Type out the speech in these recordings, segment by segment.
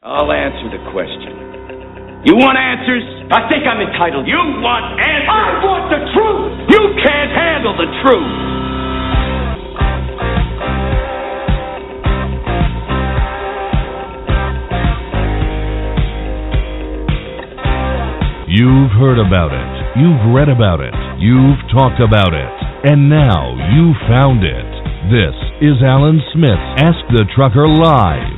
I'll answer the question. You want answers? I think I'm entitled. You want answers? I want the truth. You can't handle the truth. You've heard about it. You've read about it. You've talked about it. And now you found it. This is Alan Smith Ask the Trucker Live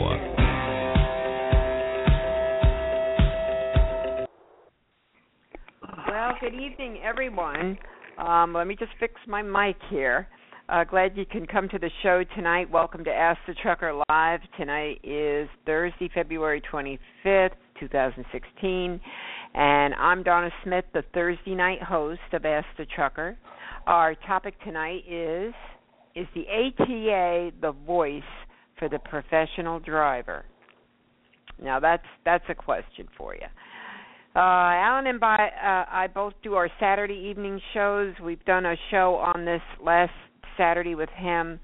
Everyone. Um, let me just fix my mic here. Uh, glad you can come to the show tonight. Welcome to Ask the Trucker Live. Tonight is Thursday, February 25th, 2016, and I'm Donna Smith, the Thursday night host of Ask the Trucker. Our topic tonight is Is the ATA the voice for the professional driver? Now that's that's a question for you. Uh, Alan and by, uh, I both do our Saturday evening shows. We've done a show on this last Saturday with him,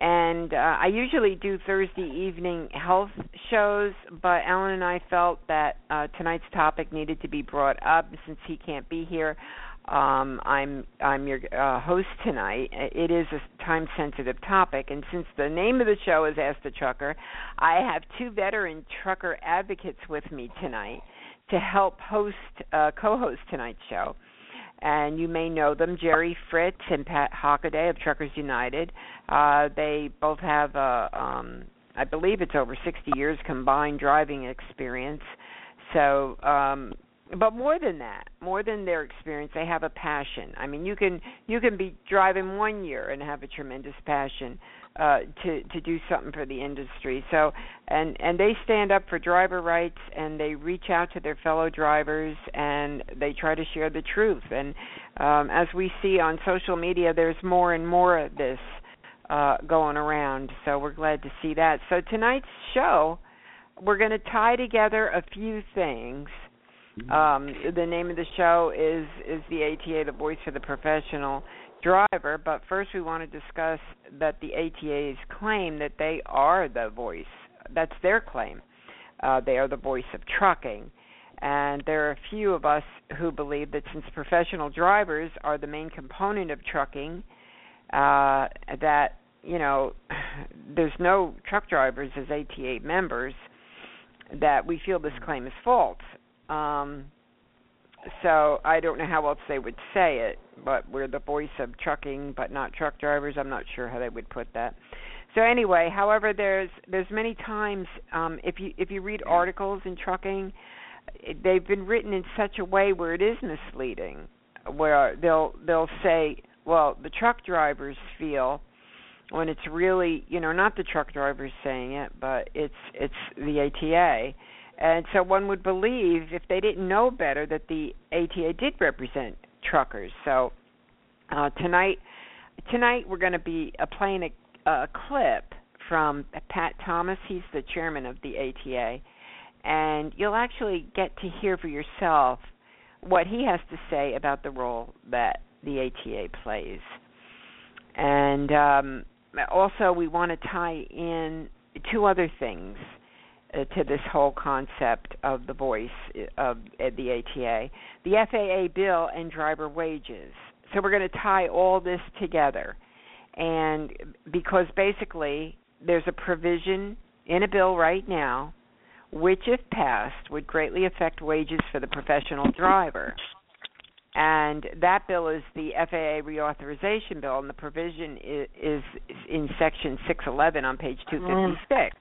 and uh, I usually do Thursday evening health shows. But Alan and I felt that uh, tonight's topic needed to be brought up since he can't be here. Um, I'm I'm your uh, host tonight. It is a time sensitive topic, and since the name of the show is Ask the Trucker, I have two veteran trucker advocates with me tonight to help host uh, co-host tonight's show. And you may know them, Jerry Fritz and Pat Hockaday of Truckers United. Uh, they both have, uh, um, I believe it's over 60 years combined driving experience. So, um, but more than that, more than their experience, they have a passion. I mean, you can you can be driving one year and have a tremendous passion uh, to to do something for the industry. So and and they stand up for driver rights and they reach out to their fellow drivers and they try to share the truth. And um, as we see on social media, there's more and more of this uh, going around. So we're glad to see that. So tonight's show, we're going to tie together a few things. Um, the name of the show is is the ATA, the voice for the professional driver. But first, we want to discuss that the ATA's claim that they are the voice. That's their claim. Uh, they are the voice of trucking. And there are a few of us who believe that since professional drivers are the main component of trucking, uh, that you know there's no truck drivers as ATA members. That we feel this claim is false. Um, so I don't know how else they would say it, but we're the voice of trucking, but not truck drivers. I'm not sure how they would put that. So anyway, however, there's there's many times um, if you if you read articles in trucking, they've been written in such a way where it is misleading, where they'll they'll say, well, the truck drivers feel when it's really you know not the truck drivers saying it, but it's it's the ATA and so one would believe, if they didn't know better, that the ATA did represent truckers. So uh, tonight, tonight we're going to be uh, playing a, a clip from Pat Thomas. He's the chairman of the ATA, and you'll actually get to hear for yourself what he has to say about the role that the ATA plays. And um, also, we want to tie in two other things to this whole concept of the voice of uh, the ATA, the FAA bill and driver wages. So we're going to tie all this together, and because basically there's a provision in a bill right now which, if passed, would greatly affect wages for the professional driver. And that bill is the FAA reauthorization bill, and the provision is, is in section 611 on page 256.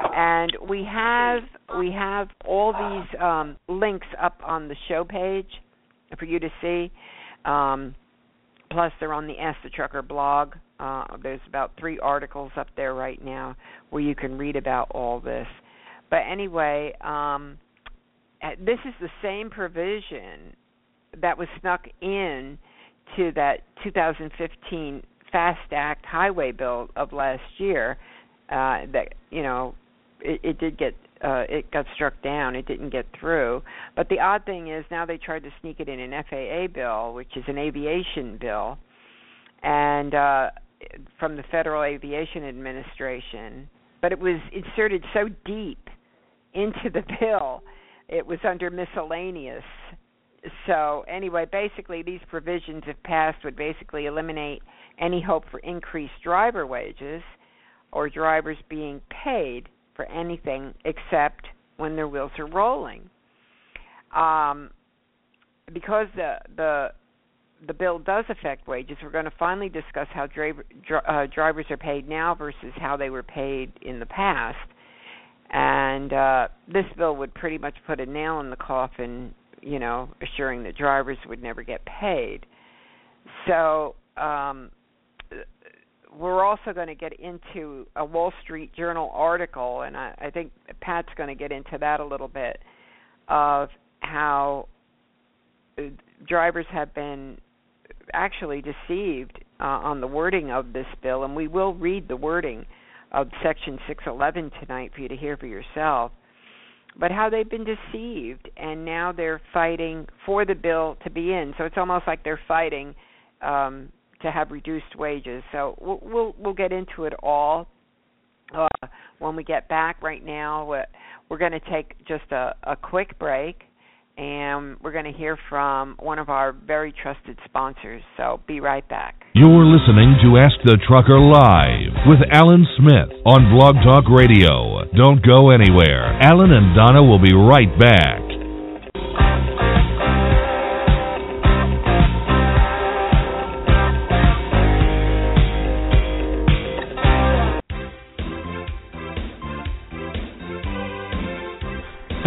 And we have we have all these um, links up on the show page for you to see. Um, plus, they're on the Ask the Trucker blog. Uh, there's about three articles up there right now where you can read about all this. But anyway, um, this is the same provision that was snuck in to that 2015 FAST Act highway bill of last year. Uh, that you know, it, it did get uh, it got struck down. It didn't get through. But the odd thing is now they tried to sneak it in an FAA bill, which is an aviation bill, and uh, from the Federal Aviation Administration. But it was inserted so deep into the bill, it was under miscellaneous. So anyway, basically these provisions, if passed, would basically eliminate any hope for increased driver wages or drivers being paid for anything except when their wheels are rolling. Um, because the the the bill does affect wages, we're going to finally discuss how driver, uh, drivers are paid now versus how they were paid in the past. And uh, this bill would pretty much put a nail in the coffin, you know, assuring that drivers would never get paid. So um, we're also going to get into a Wall Street Journal article, and I, I think Pat's going to get into that a little bit of how uh, drivers have been actually deceived uh, on the wording of this bill, and we will read the wording of Section 611 tonight for you to hear for yourself. But how they've been deceived, and now they're fighting for the bill to be in. So it's almost like they're fighting um, to have reduced wages. So we'll we'll, we'll get into it all uh, when we get back. Right now, we're going to take just a, a quick break, and we're going to hear from one of our very trusted sponsors. So be right back. You're listening to Ask the Trucker Live with Alan Smith on Blog Talk Radio. Don't go anywhere. Alan and Donna will be right back.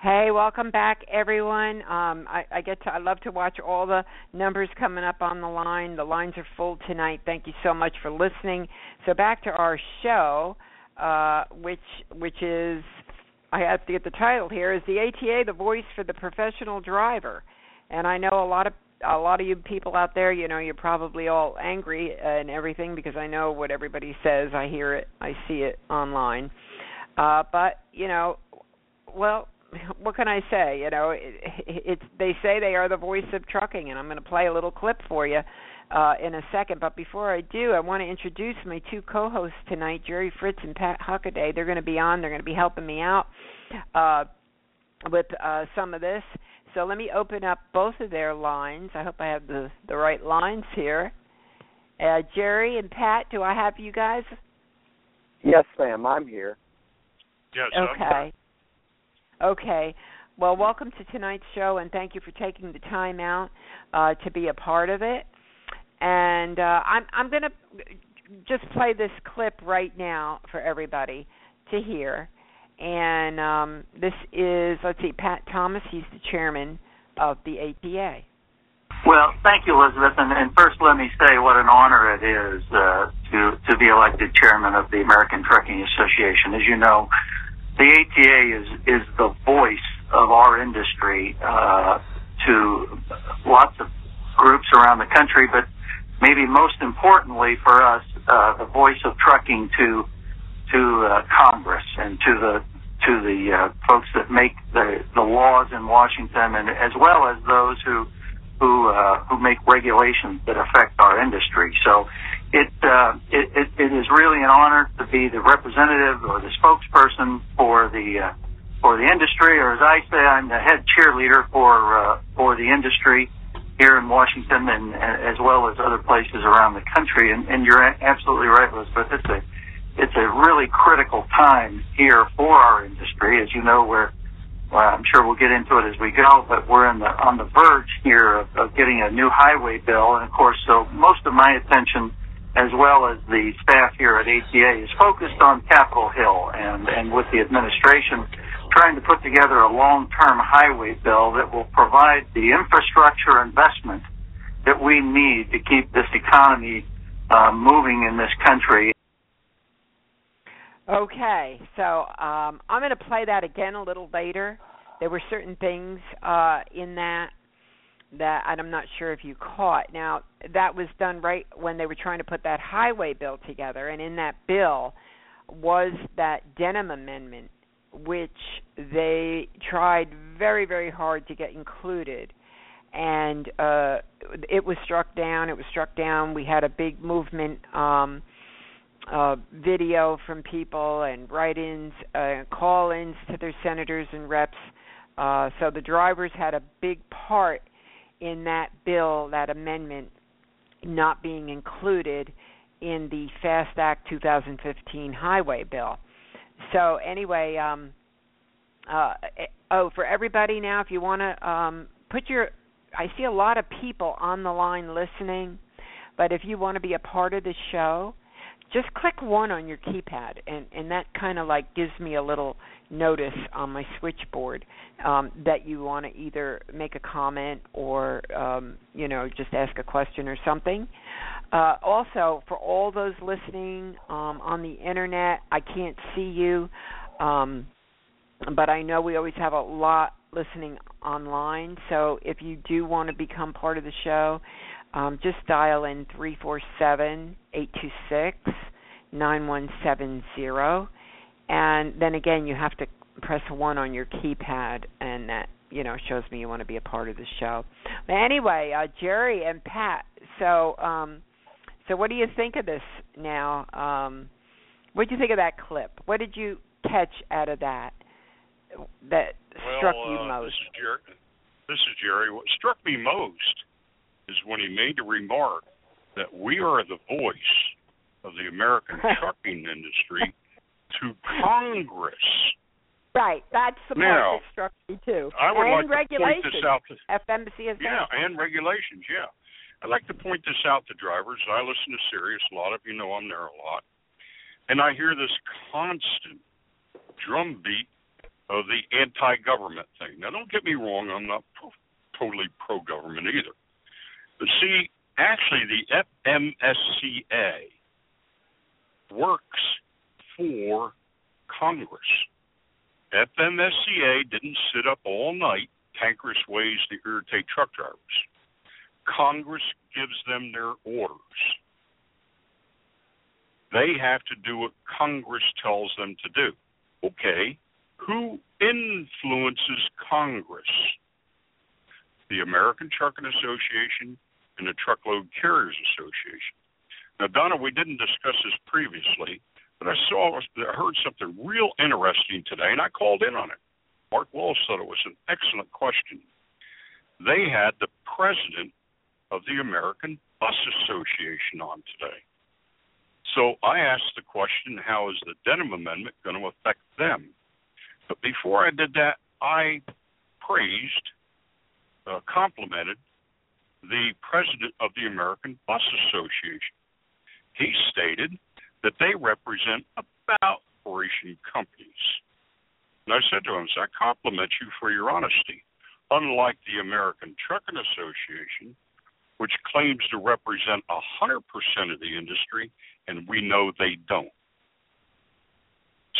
Hey, welcome back, everyone. Um, I, I get to I love to watch all the numbers coming up on the line. The lines are full tonight. Thank you so much for listening. So back to our show, uh, which which is I have to get the title here is the ATA the voice for the professional driver, and I know a lot of a lot of you people out there, you know, you're probably all angry and everything because I know what everybody says. I hear it, I see it online. Uh, but you know, well what can I say? You know, it, it's they say they are the voice of trucking, and I'm going to play a little clip for you uh, in a second. But before I do, I want to introduce my two co-hosts tonight, Jerry Fritz and Pat Huckaday. They're going to be on. They're going to be helping me out uh, with uh, some of this. So so let me open up both of their lines. I hope I have the the right lines here. Uh, Jerry and Pat, do I have you guys? Yes, ma'am. I'm here. Yes. Okay. Okay. Well, welcome to tonight's show, and thank you for taking the time out uh, to be a part of it. And uh, I'm I'm going to just play this clip right now for everybody to hear. And um, this is let's see, Pat Thomas. He's the chairman of the ATA. Well, thank you, Elizabeth. And, and first, let me say what an honor it is uh, to to be elected chairman of the American Trucking Association. As you know, the ATA is is the voice of our industry uh, to lots of groups around the country, but maybe most importantly for us, uh, the voice of trucking to to uh, Congress and to the to the uh, folks that make the the laws in Washington, and as well as those who who uh, who make regulations that affect our industry. So it, uh, it it it is really an honor to be the representative or the spokesperson for the uh, for the industry, or as I say, I'm the head cheerleader for uh, for the industry here in Washington and, as well as other places around the country. And, and you're absolutely right, Elizabeth. It's a it's a really critical time here for our industry. As you know, we're well, I'm sure we'll get into it as we go, but we're in the on the verge here of, of getting a new highway bill, and of course, so most of my attention as well as the staff here at ATA is focused on Capitol Hill and, and with the administration trying to put together a long-term highway bill that will provide the infrastructure investment that we need to keep this economy uh, moving in this country. Okay, so um, I'm going to play that again a little later. There were certain things uh, in that that I'm not sure if you caught. Now, that was done right when they were trying to put that highway bill together, and in that bill was that Denham Amendment, which they tried very, very hard to get included. And uh, it was struck down. It was struck down. We had a big movement. Um, uh, video from people and write-ins, uh, call-ins to their senators and reps. Uh, so the drivers had a big part in that bill, that amendment, not being included in the FAST Act 2015 highway bill. So anyway, um, uh, oh, for everybody now, if you want to um, put your, I see a lot of people on the line listening, but if you want to be a part of the show, just click one on your keypad and and that kind of like gives me a little notice on my switchboard um, that you want to either make a comment or um, you know just ask a question or something. Uh, also for all those listening um, on the internet i can't see you um, but i know we always have a lot listening online so if you do want to become part of the show um, just dial in three four seven eight two six nine one seven zero, and then again you have to press one on your keypad, and that you know shows me you want to be a part of the show. But anyway, uh, Jerry and Pat. So, um, so what do you think of this now? Um, what did you think of that clip? What did you catch out of that that struck well, you uh, most? This is Jerry. This is Jerry. What struck me most is when he made the remark that we are the voice of the American trucking industry to Congress. Right, that's the part Now, that struck me too. I would and like to point regulations. this out to FMC has yeah, and regulations. Yeah, I'd like to point this out to drivers. I listen to Sirius. A lot of you know I'm there a lot, and I hear this constant drumbeat of the anti-government thing. Now, don't get me wrong. I'm not pro- totally pro-government either. See, actually, the FMSCA works for Congress. FMSCA didn't sit up all night tankerous ways to irritate truck drivers. Congress gives them their orders. They have to do what Congress tells them to do. Okay, who influences Congress? The American Trucking Association and the Truckload Carriers Association. Now, Donna, we didn't discuss this previously, but I saw, I heard something real interesting today, and I called in on it. Mark Walsh thought it was an excellent question. they had the president of the American Bus Association on today. So I asked the question how is the Denham Amendment going to affect them? But before I did that, I praised, uh, complimented the president of the American Bus Association. He stated that they represent about corporation companies. And I said to him, I compliment you for your honesty. Unlike the American Trucking Association, which claims to represent 100% of the industry, and we know they don't.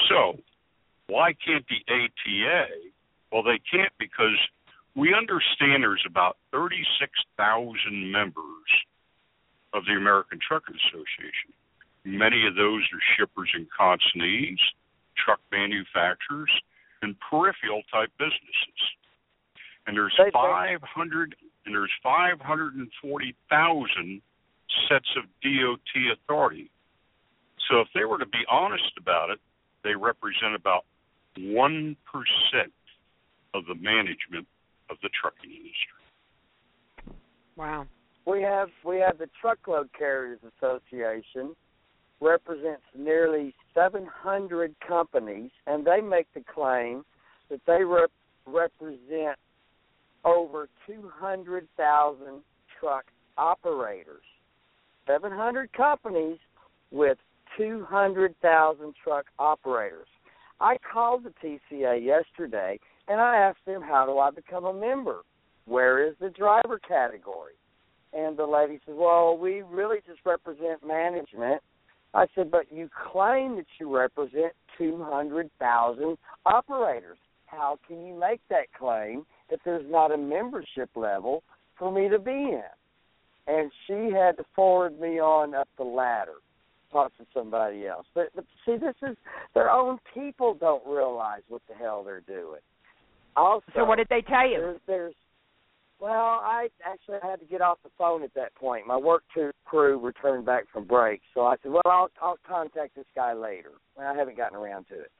So, why can't the ATA? Well, they can't because we understand there's about 36,000 members of the American Trucking Association. Many of those are shippers and consignees, truck manufacturers, and peripheral type businesses. And there's 500 and there's 540,000 sets of DOT authority. So if they were to be honest about it, they represent about 1% of the management of the trucking industry. Wow. We have we have the Truckload Carriers Association represents nearly 700 companies, and they make the claim that they rep- represent over 200,000 truck operators. 700 companies with 200,000 truck operators. I called the TCA yesterday and I asked them, How do I become a member? Where is the driver category? And the lady said, Well, we really just represent management I said, but you claim that you represent 200,000 operators. How can you make that claim if there's not a membership level for me to be in? And she had to forward me on up the ladder, talk to somebody else. But, but see, this is their own people don't realize what the hell they're doing. Also, so what did they tell you? There's, there's well, I actually had to get off the phone at that point. My work crew returned back from break, so I said, "Well, I'll I'll contact this guy later." I haven't gotten around to it.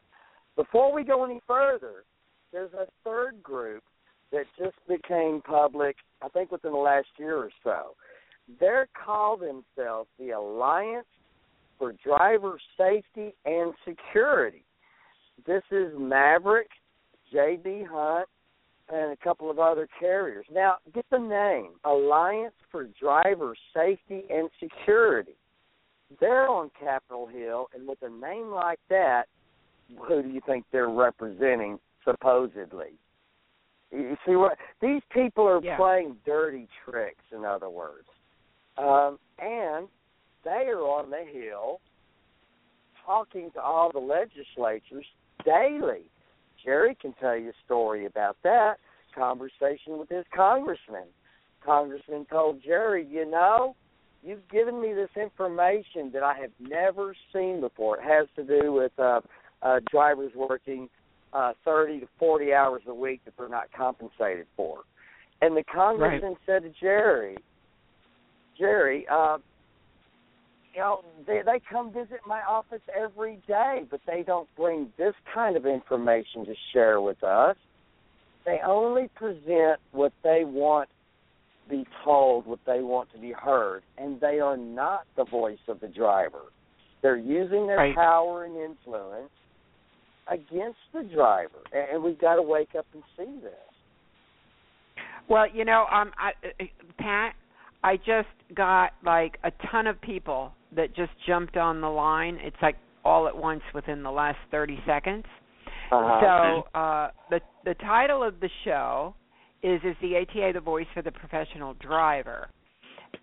Before we go any further, there's a third group that just became public. I think within the last year or so. They're called themselves the Alliance for Driver Safety and Security. This is Maverick, J.B. Hunt, and a couple of other carriers. Now, get the name Alliance for Driver Safety and Security. They're on Capitol Hill, and with a name like that, who do you think they're representing, supposedly? You see what these people are yeah. playing dirty tricks, in other words, um, and they are on the hill talking to all the legislatures daily Jerry can tell you a story about that conversation with his congressman. Congressman told Jerry, you know, you've given me this information that I have never seen before. It has to do with uh, uh, drivers working uh, 30 to 40 hours a week that they're not compensated for. And the congressman right. said to Jerry, Jerry, uh, you know, they they come visit my office every day, but they don't bring this kind of information to share with us. They only present what they want to be told, what they want to be heard, and they are not the voice of the driver. They're using their right. power and influence against the driver, and we've got to wake up and see this. Well, you know, um, I, uh, Pat, I just got like a ton of people that just jumped on the line. It's like all at once within the last 30 seconds. Uh-huh. So uh, the the title of the show is is the ATA the voice for the professional driver.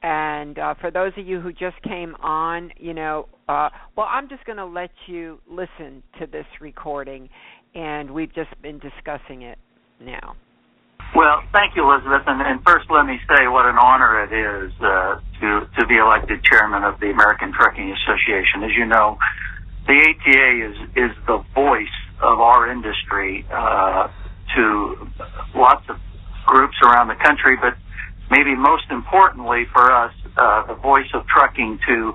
And uh, for those of you who just came on, you know, uh, well, I'm just going to let you listen to this recording, and we've just been discussing it now. Well, thank you, Elizabeth. And, and first, let me say what an honor it is uh, to to be elected chairman of the American Trucking Association. As you know, the ATA is is the voice of our industry uh, to lots of groups around the country, but maybe most importantly for us, uh, the voice of trucking to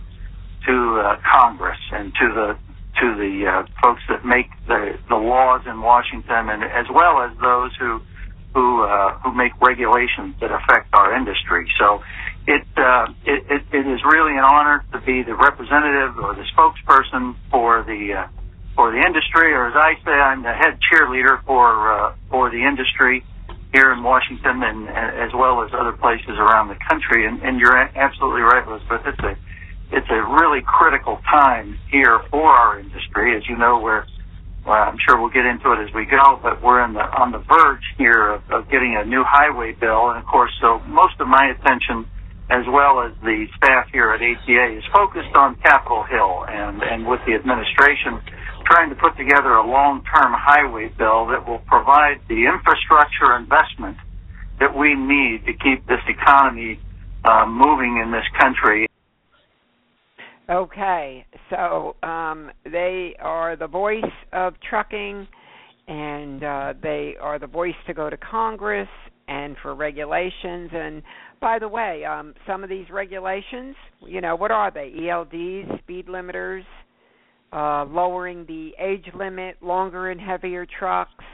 to uh, Congress and to the to the uh, folks that make the the laws in Washington, and as well as those who who uh, who make regulations that affect our industry. So it, uh, it, it it is really an honor to be the representative or the spokesperson for the uh, for the industry, or as I say, I'm the head cheerleader for uh, for the industry here in Washington and, as well as other places around the country. And, and you're absolutely right, Elizabeth. It's a it's a really critical time here for our industry. As you know, we're well, I'm sure we'll get into it as we go, but we're the on the verge here of, of getting a new highway bill, and of course, so most of my attention, as well as the staff here at ATA, is focused on Capitol Hill and and with the administration trying to put together a long-term highway bill that will provide the infrastructure investment that we need to keep this economy uh, moving in this country. Okay, so um, they are the voice of trucking, and uh, they are the voice to go to Congress and for regulations. And by the way, um, some of these regulations, you know, what are they? ELDs, speed limiters, uh, lowering the age limit, longer and heavier trucks,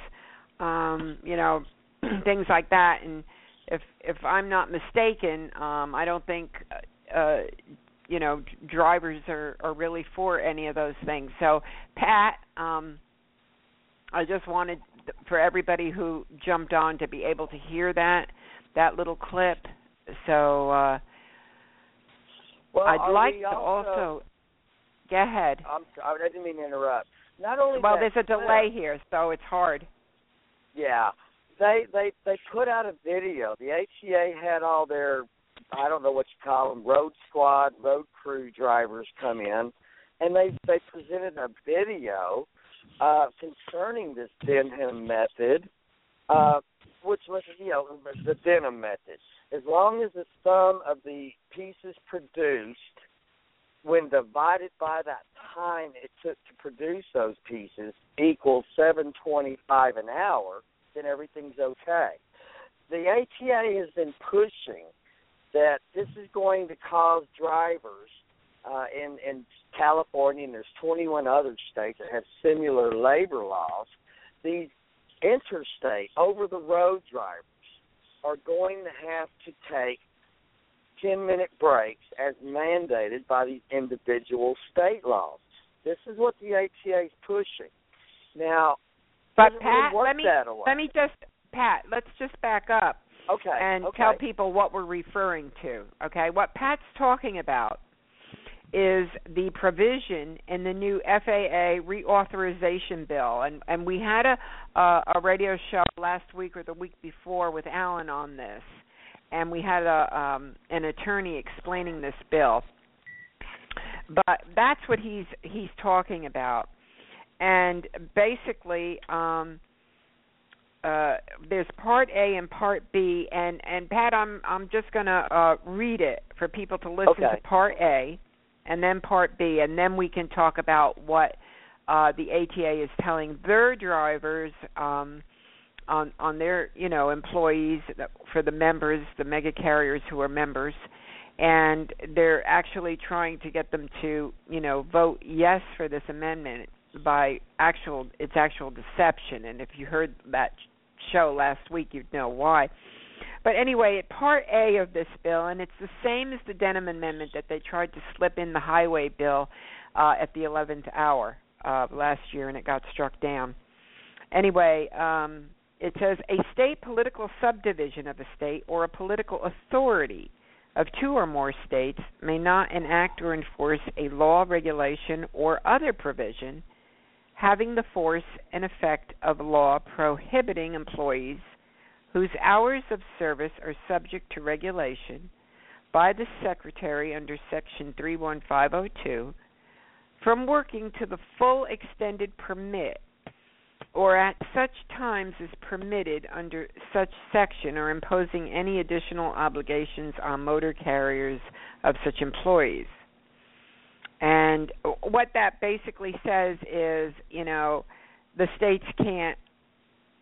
um, you know, things like that. And if if I'm not mistaken, um, I don't think. Uh, you know drivers are are really for any of those things. So Pat, um, I just wanted for everybody who jumped on to be able to hear that that little clip. So uh, well, I'd like to also, also go ahead. I'm, I didn't mean to interrupt. Not only well, that there's a delay here, so it's hard. Yeah, they they they put out a video. The ATA had all their I don't know what you call them, road squad, road crew drivers come in, and they they presented a video uh, concerning this Denham method, uh, which was you know the Denham method. As long as the sum of the pieces produced, when divided by that time it took to produce those pieces, equals seven twenty-five an hour, then everything's okay. The ATA has been pushing that this is going to cause drivers uh, in in California and there's 21 other states that have similar labor laws. These interstate over the road drivers are going to have to take 10 minute breaks as mandated by these individual state laws. This is what the ATA is pushing. Now, but Pat, let me let me just Pat, let's just back up okay, and okay. tell people what we're referring to. Okay, what Pat's talking about is the provision in the new FAA reauthorization bill, and and we had a uh, a radio show last week or the week before with Alan on this, and we had a um, an attorney explaining this bill. But that's what he's he's talking about, and basically. Um, uh, there's part A and part B, and and Pat, I'm I'm just gonna uh, read it for people to listen Okay. to part A, and then part B, and then we can talk about what uh, the ATA is telling their drivers um, on on their you know employees for the members, the mega carriers who are members, and they're actually trying to get them to you know vote yes for this amendment by actual it's actual deception and if you heard that show last week you'd know why. But anyway at part a of this bill and it's the same as the denham amendment that they tried to slip in the highway bill uh at the 11th hour uh last year and it got struck down. Anyway um it says a state political subdivision of a state or a political authority of two or more states may not enact or enforce a law, regulation, or other provision having the force and effect of law prohibiting employees whose hours of service are subject to regulation by the Secretary under Section 31502 from working to the full extended permit or at such times as permitted under such section or imposing any additional obligations on motor carriers of such employees. And what that basically says is, you know, the states can't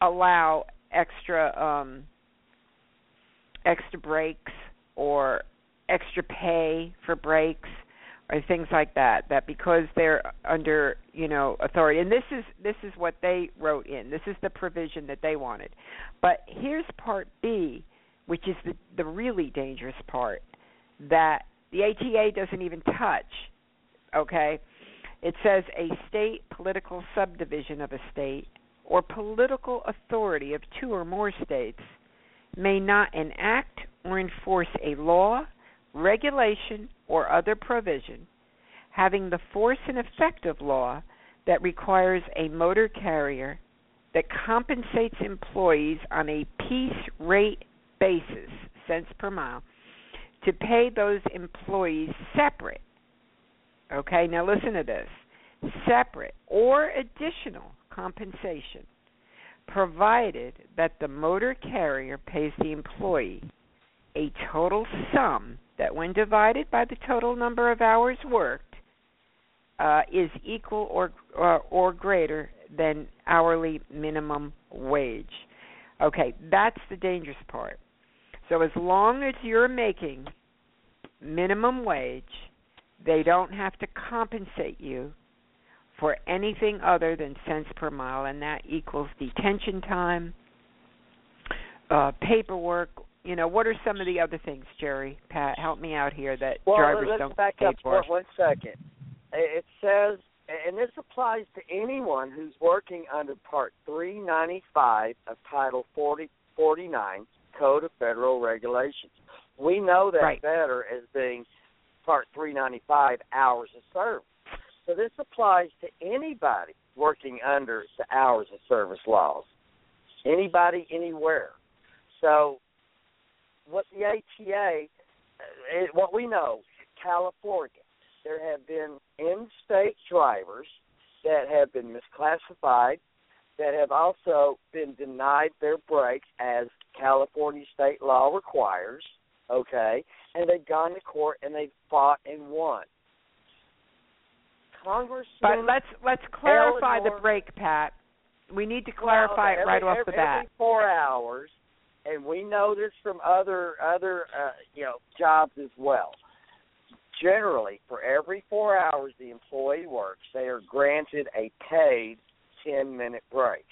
allow extra um extra breaks or extra pay for breaks or things like that that because they're under you know authority. And this is this is what they wrote in. This is the provision that they wanted. But here's part b which is the the really dangerous part that the ATA doesn't even touch okay it says a state political subdivision of a state or political authority of two or more states may not enact or enforce a law regulation, or other provision having the force and effect of law that requires a motor carrier that compensates employees on a piece rate basis, cents per mile, to pay those employees separate. Okay, now listen to this separate or additional compensation, provided that the motor carrier pays the employee a total sum that, when divided by the total number of hours worked, uh, is equal or, or or greater than hourly minimum wage. Okay, that's the dangerous part. So as long as you're making minimum wage, they don't have to compensate you for anything other than cents per mile, and that equals detention time, uh, paperwork, you know, what are some of the other things, Jerry? Pat, help me out here that well, drivers let's don't back pay up for. one second. It says, and this applies to anyone who's working under Part 395 of Title 40, 49 Code of Federal Regulations. We know that right. better as being Part 395 hours of service. So this applies to anybody working under the hours of service laws. Anybody, anywhere. So what the ATA, uh, what we know, California, there have been in-state drivers that have been misclassified, that have also been denied their breaks as California state law requires. Okay, and they've gone to court and they've fought and won. Congress, but let's let's clarify Eleanor, the break, Pat. We need to clarify well, it right every, off every, the bat. Every four hours, and we know this from other other uh, you know jobs as well. Generally, for every four hours the employee works, they are granted a paid ten minute break.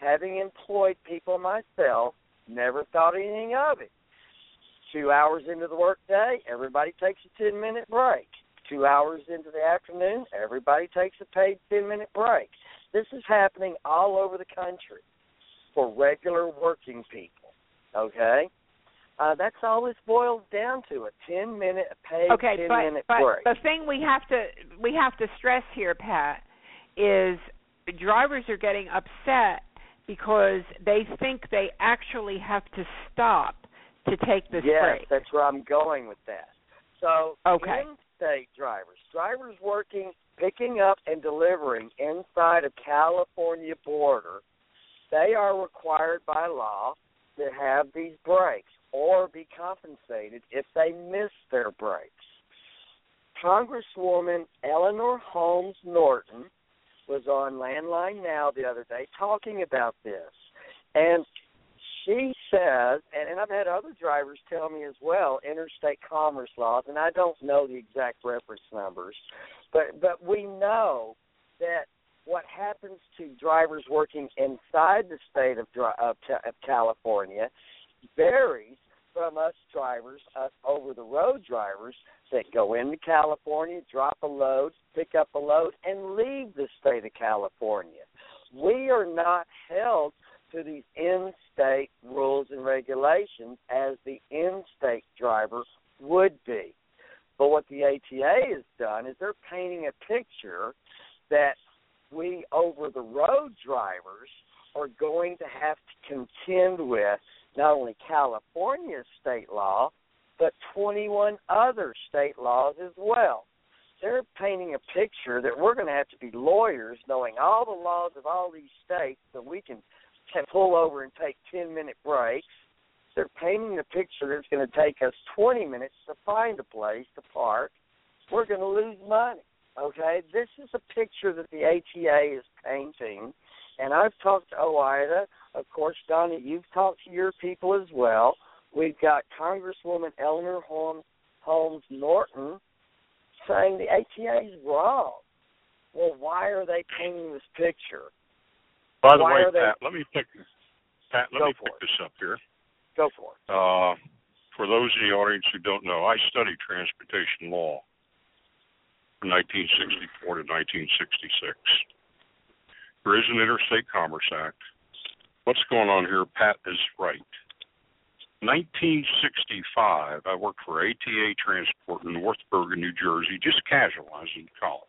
Having employed people myself, never thought anything of it. Two hours into the workday, everybody takes a ten minute break. Two hours into the afternoon, everybody takes a paid ten minute break. This is happening all over the country for regular working people. Okay, uh, that's all this boils down to: a ten minute paid okay, ten but, minute but break. the thing we have to we have to stress here, Pat, is drivers are getting upset because they think they actually have to stop to take this yes, break. that's where I'm going with that. So, okay. in-state drivers, drivers working, picking up and delivering inside of California border, they are required by law to have these breaks or be compensated if they miss their breaks. Congresswoman Eleanor Holmes Norton was on Landline Now the other day talking about this. And she says, and, and I've had other drivers tell me as well, interstate commerce laws, and I don't know the exact reference numbers, but but we know that what happens to drivers working inside the state of, of, of California varies from us drivers, us over the road drivers that go into California, drop a load, pick up a load, and leave the state of California. We are not held to these in state rules and regulations as the in state driver would be. But what the ATA has done is they're painting a picture that we over the road drivers are going to have to contend with not only California's state law, but 21 other state laws as well. They're painting a picture that we're going to have to be lawyers knowing all the laws of all these states so we can, can pull over and take 10 minute breaks. They're painting a picture that's going to take us 20 minutes to find a place to park. We're going to lose money. Okay, this is a picture that the ATA is painting, and I've talked to OOIDA. Of course, Donna, you've talked to your people as well. We've got Congresswoman Eleanor Holmes, Holmes Norton saying the ATA is wrong. Well, why are they painting this picture? By the Why way, they- Pat, let me pick Pat, let Go me pick it. this up here. Go for it. Uh, for those in the audience who don't know, I studied transportation law from 1964 to 1966. There is an Interstate Commerce Act. What's going on here? Pat is right. 1965, I worked for ATA Transport in North Bergen, New Jersey, just casual. I was in college.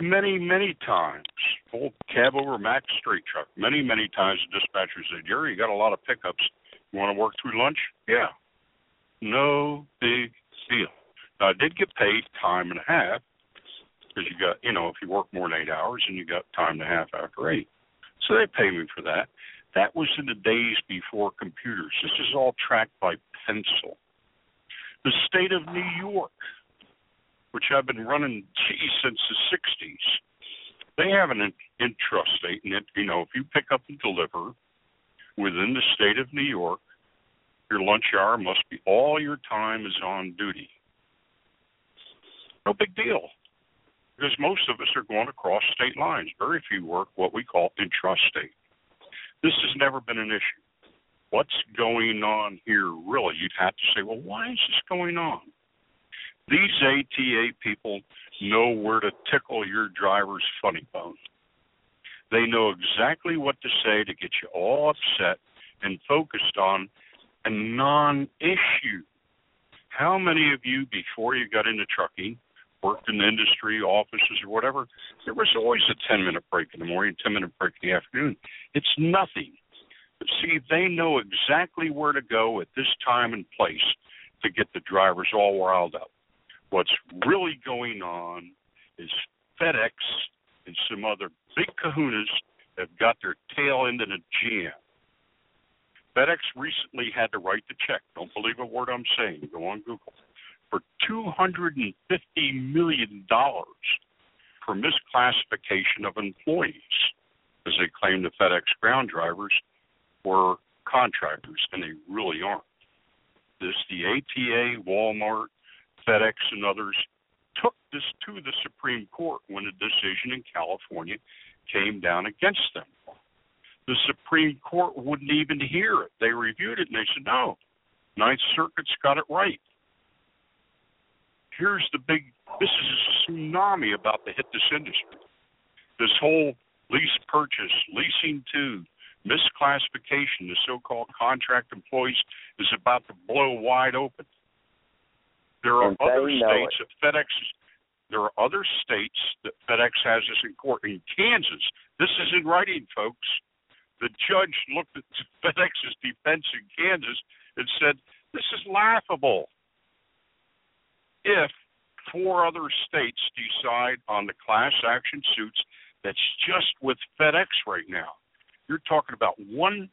Many, many times, old cab over Max straight truck. Many, many times, the dispatcher said, "Jerry, you got a lot of pickups. You want to work through lunch?" Yeah. No big deal. Now, I did get paid time and a half because you got, you know, if you work more than eight hours, and you got time and a half after eight. So they pay me for that. That was in the days before computers. This is all tracked by pencil. The state of New York, which I've been running gee, since the 60s, they have an in- intrastate, and it, you know, if you pick up and deliver within the state of New York, your lunch hour must be all your time is on duty. No big deal, because most of us are going across state lines. Very few work what we call intrastate. This has never been an issue. What's going on here, really? You'd have to say, well, why is this going on? These ATA people know where to tickle your driver's funny bone. They know exactly what to say to get you all upset and focused on a non issue. How many of you, before you got into trucking, worked in the industry, offices, or whatever, there was always a 10 minute break in the morning, 10 minute break in the afternoon. It's nothing. But see, they know exactly where to go at this time and place to get the drivers all riled up. What's really going on is FedEx and some other big kahunas have got their tail into the jam. FedEx recently had to write the check. Don't believe a word I'm saying. Go on Google. For $250 million for misclassification of employees, as they claim the FedEx ground drivers were contractors, and they really aren't. This, the ATA, Walmart, FedEx, and others took this to the Supreme Court when a decision in California came down against them. The Supreme Court wouldn't even hear it. They reviewed it and they said, no, Ninth Circuit's got it right. Here's the big this is a tsunami about to hit this industry. This whole lease purchase, leasing to, misclassification, the so called contract employees is about to blow wide open. There are And other states that FedEx there are other states that FedEx has this in court. In Kansas, this is in writing, folks. The judge looked at FedEx's defense in Kansas and said, This is laughable. If four other states decide on the class action suits that's just with FedEx right now, you're talking about $1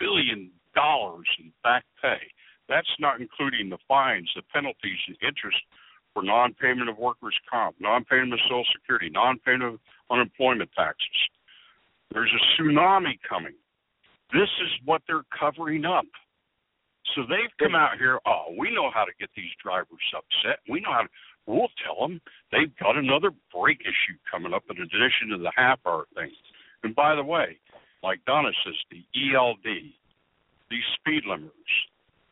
billion in back pay. That's not including the fines, the penalties, and interest for non payment of workers' comp, non payment of Social Security, non payment of unemployment taxes. There's a tsunami coming. This is what they're covering up. So they've come out here, oh, we know how to get these drivers upset. We know how to, we'll tell them they've got another break issue coming up in addition to the half hour thing. And by the way, like Donna says, the ELD, the speed limiters,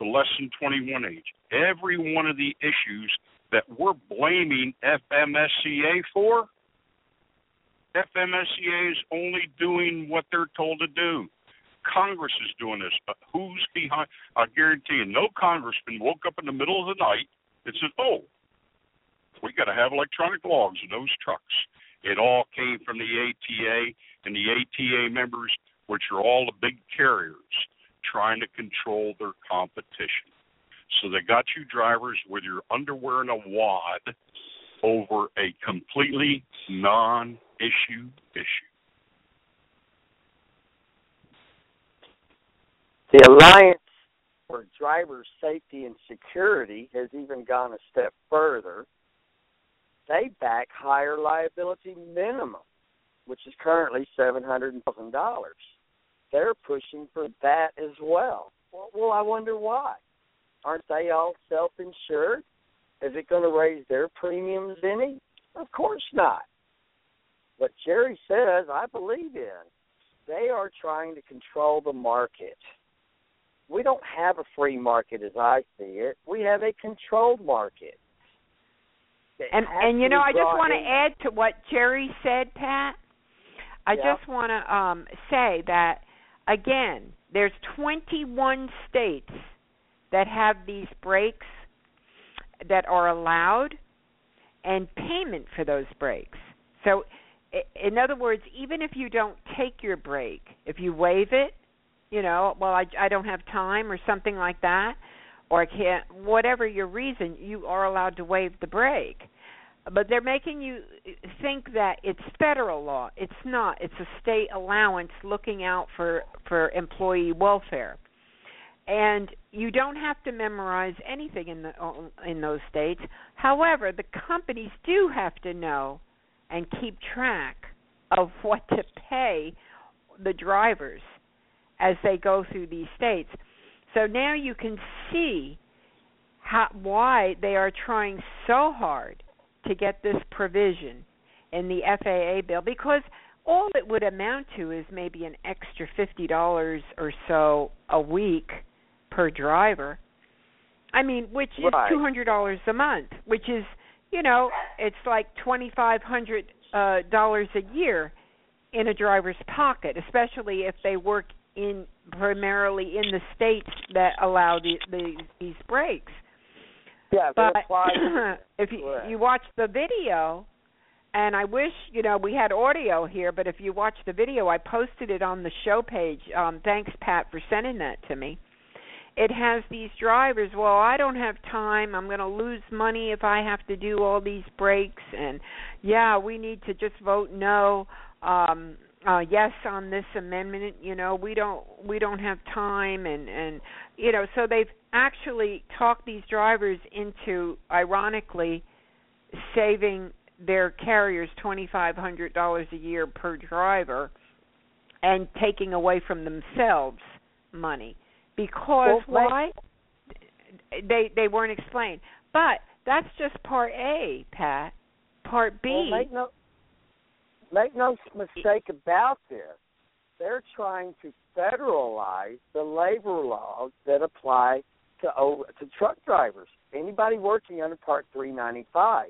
the less than 21 age, every one of the issues that we're blaming FMSCA for, FMSCA is only doing what they're told to do. Congress is doing this, but who's behind? I guarantee you, no congressman woke up in the middle of the night and said, "Oh, we got to have electronic logs in those trucks." It all came from the ATA and the ATA members, which are all the big carriers, trying to control their competition. So they got you drivers with your underwear in a wad over a completely non-issue issue. The Alliance for Driver Safety and Security has even gone a step further. They back higher liability minimum, which is currently seven hundred thousand dollars. They're pushing for that as well. well. Well, I wonder why. Aren't they all self-insured? Is it going to raise their premiums any? Of course not. What Jerry says, I believe in. They are trying to control the market. We don't have a free market as I see it. We have a controlled market. And and you know, I just want to add to what Jerry said, Pat. I Yeah. just want to um say that again, there's 21 states that have these breaks that are allowed and payment for those breaks. So in other words, even if you don't take your break, if you waive it, you know, well I I don't have time or something like that or I can't whatever your reason, you are allowed to waive the break. But they're making you think that it's federal law. It's not. It's a state allowance looking out for for employee welfare. And you don't have to memorize anything in the uh, in those states. However, the companies do have to know and keep track of what to pay the drivers as they go through these states. So now you can see how why they are trying so hard to get this provision in the FAA bill because all it would amount to is maybe an extra fifty dollars or so a week per driver. I mean, which is Right. two hundred dollars a month, which is you know, it's like twenty five hundred uh dollars a year in a driver's pocket, especially if they work in primarily in the states that allow the, the these breaks. Yeah, But if you you watch the video, and I wish you know we had audio here, but if you watch the video, I posted it on the show page. Um, thanks, Pat, for sending that to me. It has these drivers. Well, I don't have time. I'm going to lose money if I have to do all these breaks. And yeah, we need to just vote no. Um, uh yes on this amendment you know we don't we don't have time and and you know so they've actually talk these drivers into ironically saving their carriers twenty five hundred dollars a year per driver and taking away from themselves money. Because Well, why? they they weren't explained. But that's just part a pat. Part b. Well, make no make no mistake about this. They're trying to federalize the labor laws that apply to to truck drivers. Anybody working under Part 395.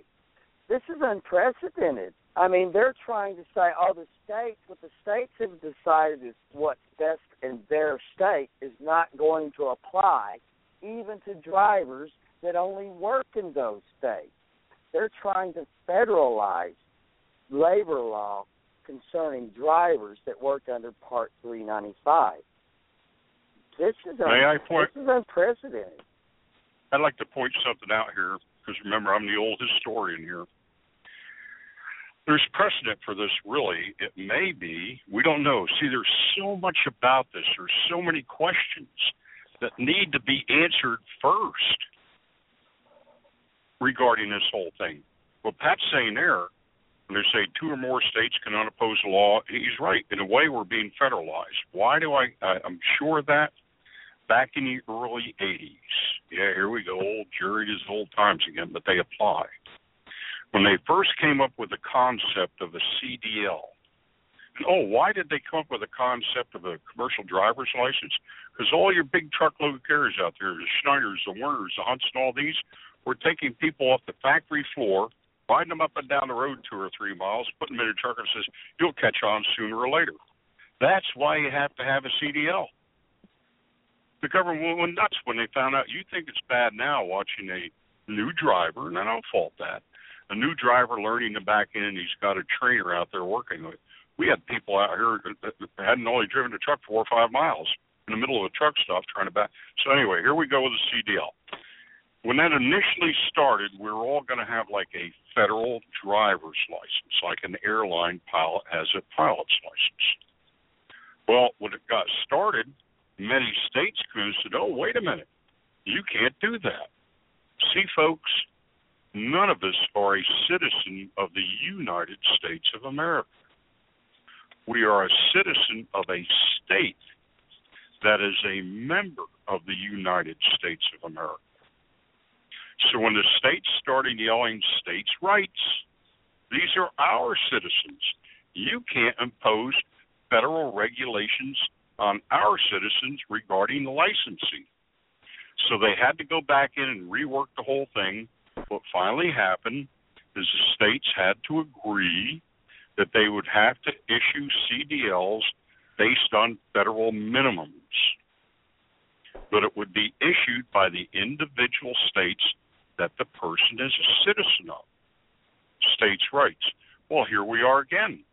This is unprecedented. I mean, they're trying to say, oh, the states, what the states have decided is what's best in their state is not going to apply even to drivers that only work in those states. They're trying to federalize labor law concerning drivers that work under Part 395. This is un- May I point- this is unprecedented. I'd like to point something out here because remember I'm the old historian here. There's precedent for this, really. It may be. We don't know. See, there's so much about this. There's so many questions that need to be answered first regarding this whole thing. Well, Pat's saying there, when they say two or more states cannot oppose a law, he's right. In a way, we're being federalized. Why do I? I I'm sure of that back in the early 80s. Yeah, here we go, old Jerry is old times again, but they apply. When they first came up with the concept of a CDL, oh, why did they come up with the concept of a commercial driver's license? Because all your big truckload carriers out there, the Schneiders, the Werners, the Hunts, and all these, were taking people off the factory floor, riding them up and down the road two or three miles, putting them in a truck and says, you'll catch on sooner or later. That's why you have to have a CDL the government went nuts when they found out. You think it's bad now watching a new driver, and I don't fault that. A new driver learning to back in, he's got a trainer out there working with. We had people out here that hadn't only driven a truck four or five miles in the middle of a truck stop trying to back. So anyway, here we go with the CDL. When that initially started, we were all going to have like a federal driver's license, like an airline pilot has a pilot's license. Well, when it got started, many states and said, "Oh, wait a minute, you can't do that." See, folks, none of us are a citizen of the United States of America. We are a citizen of a state that is a member of the United States of America. So when the states started yelling states' rights, these are our citizens. You can't impose federal regulations on our citizens regarding the licensing. So they had to go back in and rework the whole thing. What finally happened is the states had to agree that they would have to issue CDLs based on federal minimums. But it would be issued by the individual states that the person is a citizen of. States' rights. Well, here we are again.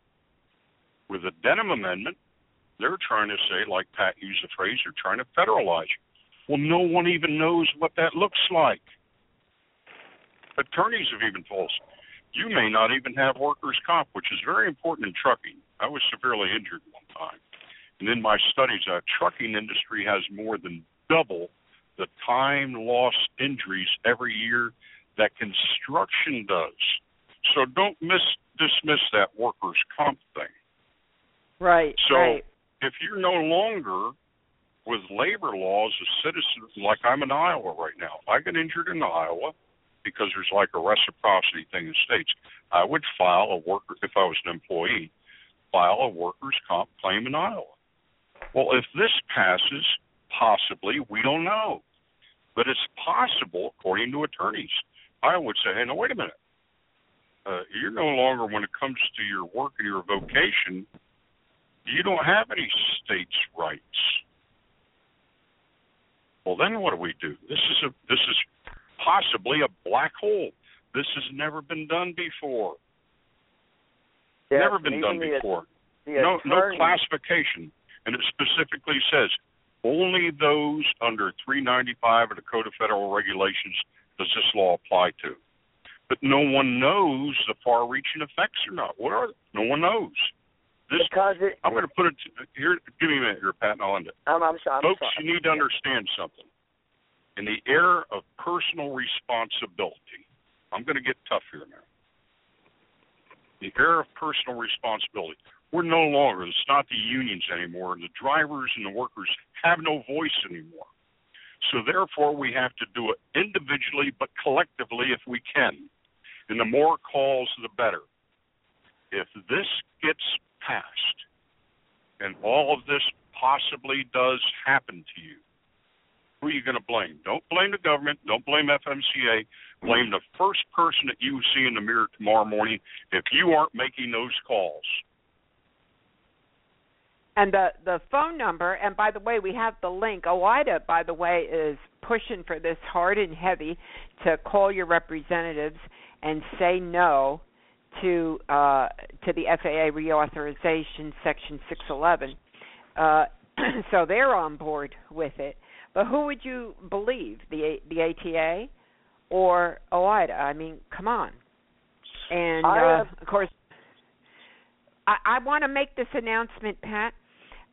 With the Denham Amendment, they're trying to say, like Pat used the phrase, they're trying to federalize. Well, no one even knows what that looks like. Attorneys have even told us you may not even have workers' comp, which is very important in trucking. I was severely injured one time. And in my studies, the trucking industry has more than double the time lost injuries every year that construction does. So don't miss dismiss that workers' comp thing. Right. So right. If you're no longer with labor laws as citizens, like I'm in Iowa right now, if I get injured in Iowa because there's like a reciprocity thing in states, I would file a worker if I was an employee, file a workers' comp claim in Iowa. Well, if this passes, possibly we don't know, but it's possible according to attorneys. I would say, hey, no, wait a minute. Uh, you're no longer, when it comes to your work and your vocation, you don't have any states' rights. Well, then what do we do? This is a this is possibly a black hole. This has never been done before. Yes, never been done before. the no no attorney- classification, and it specifically says only those under 395 of the Code of Federal Regulations does this law apply to. But no one knows the far-reaching effects or not. What are they? No one knows. This, because it, I'm going to put it to, here. Give me a minute here, Pat, and I'll end it. I'm, I'm sorry. I'm Folks, sorry. you need to understand something. In the era of personal responsibility, I'm going to get tough here now. The era of personal responsibility. We're no longer, it's not the unions anymore. The drivers and the workers have no voice anymore. So therefore, we have to do it individually but collectively if we can. And the more calls, the better. If this gets passed, and all of this possibly does happen to you, who are you going to blame? Don't blame the government. Don't blame FMCA. Blame the first person that you see in the mirror tomorrow morning if you aren't making those calls. And the the phone number, and by the way, we have the link. OOIDA, by the way, is pushing for this hard and heavy to call your representatives and say no to uh, to the FAA reauthorization section 611. Uh, so they're on board with it. But who would you believe, the the ATA or OOIDA? I mean, come on. And uh, uh, of course, I, I want to make this announcement, Pat.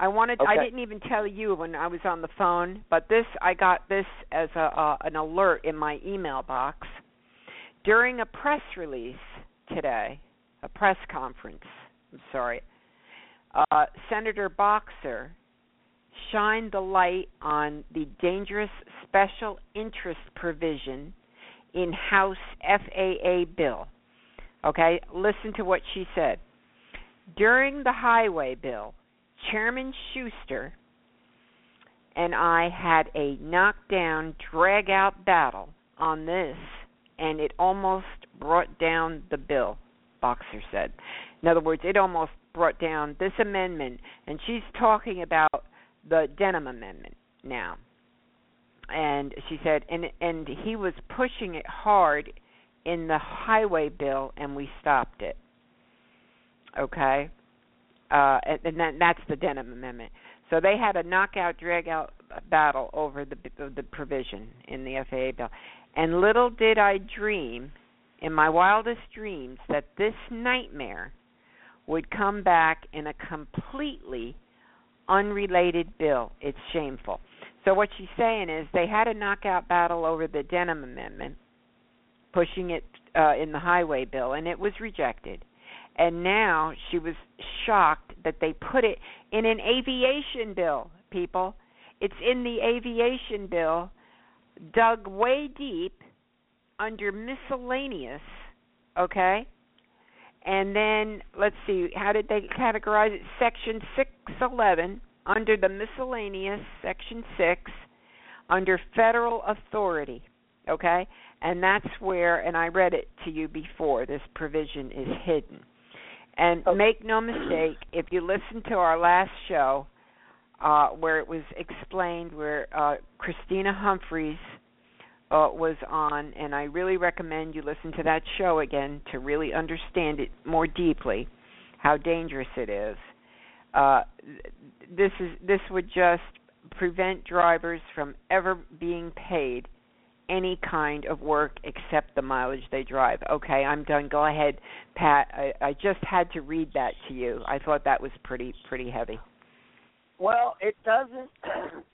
I wanted. Okay. I didn't even tell you when I was on the phone, but this I got this as a uh, an alert in my email box during a press release today, a press conference. I'm sorry. Uh, Senator Boxer shined the light on the dangerous special interest provision in House FAA bill. Okay, listen to what she said. During the highway bill, Chairman Shuster and I had a knockdown, drag out battle on this, and it almost brought down the bill, Boxer said. In other words, it almost brought down this amendment, and she's talking about the Denham Amendment now. And she said, and and he was pushing it hard in the highway bill, and we stopped it. Okay, uh, and, and that, that's the Denham Amendment. So they had a knockout, drag-out battle over the the provision in the FAA bill. And little did I dream, in my wildest dreams, that this nightmare would come back in a completely unrelated bill. It's shameful. So what she's saying is they had a knockout battle over the Denham Amendment, pushing it uh, in the highway bill, and it was rejected. And now she was shocked that they put it in an aviation bill, people. It's in the aviation bill, dug way deep under miscellaneous, okay? And then let's see, how did they categorize it? Section 611 under the miscellaneous, section 6 under federal authority, okay? And that's where and I read it to you before. This provision is hidden. And make no mistake, if you listen to our last show, uh, where it was explained, where uh, Christina Humphreys uh, was on, and I really recommend you listen to that show again to really understand it more deeply, how dangerous it is. Uh, this is this would just prevent drivers from ever being paid any kind of work except the mileage they drive. Okay, I'm done. Go ahead, Pat. I, I just had to read that to you. I thought that was pretty pretty heavy. Well, it doesn't.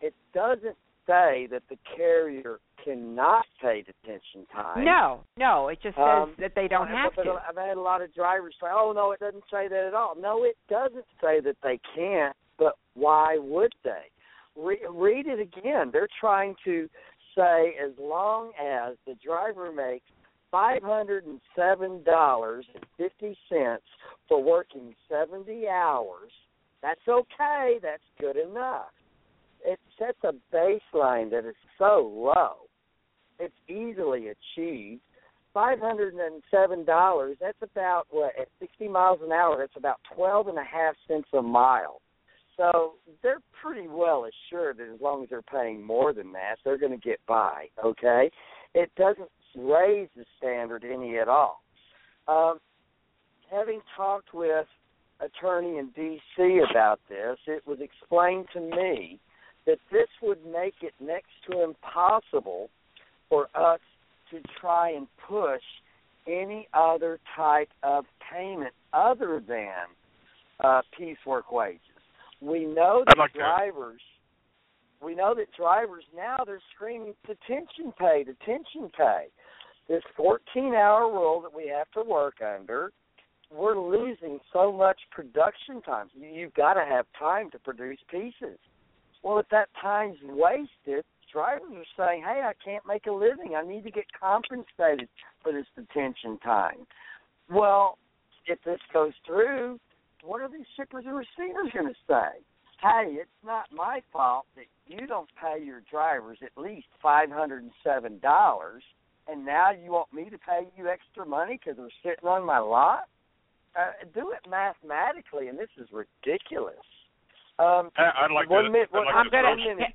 it doesn't say that the carrier cannot pay detention time. No, no. It just says Um, that they don't have to. I've had a lot of drivers say, "Oh no, it doesn't say that at all." No, it doesn't say that they can't. But why would they? Re- read it again. They're trying to say as long as the driver makes five hundred and seven dollars and fifty cents for working seventy hours, that's okay. That's good enough. It sets a baseline that is so low. It's easily achieved. Five hundred and seven dollars. That's about what at sixty miles an hour. That's about twelve and a half cents a mile. So they're pretty well assured that as long as they're paying more than that, they're going to get by. Okay, it doesn't raise the standard any at all. Um, having talked with attorney in D.C. about this, it was explained to me that this would make it next to impossible for us to try and push any other type of payment other than uh, piecework wages. We know that like drivers, we know that drivers now they're screaming detention pay, detention pay. This 14-hour rule that we have to work under, we're losing so much production time. You, you've got to have time to produce pieces. Well, if that time's wasted, drivers are saying, "Hey, I can't make a living. I need to get compensated for this detention time." Well, if this goes through, what are these shippers and receivers going to say? Hey, it's not my fault that you don't pay your drivers at least five hundred and seven dollars, and now you want me to pay you extra money because they're sitting on my lot. Uh, do it mathematically, and this is ridiculous. Um, I- I'd like one to. minute. I'd like I'm to gonna- one minute.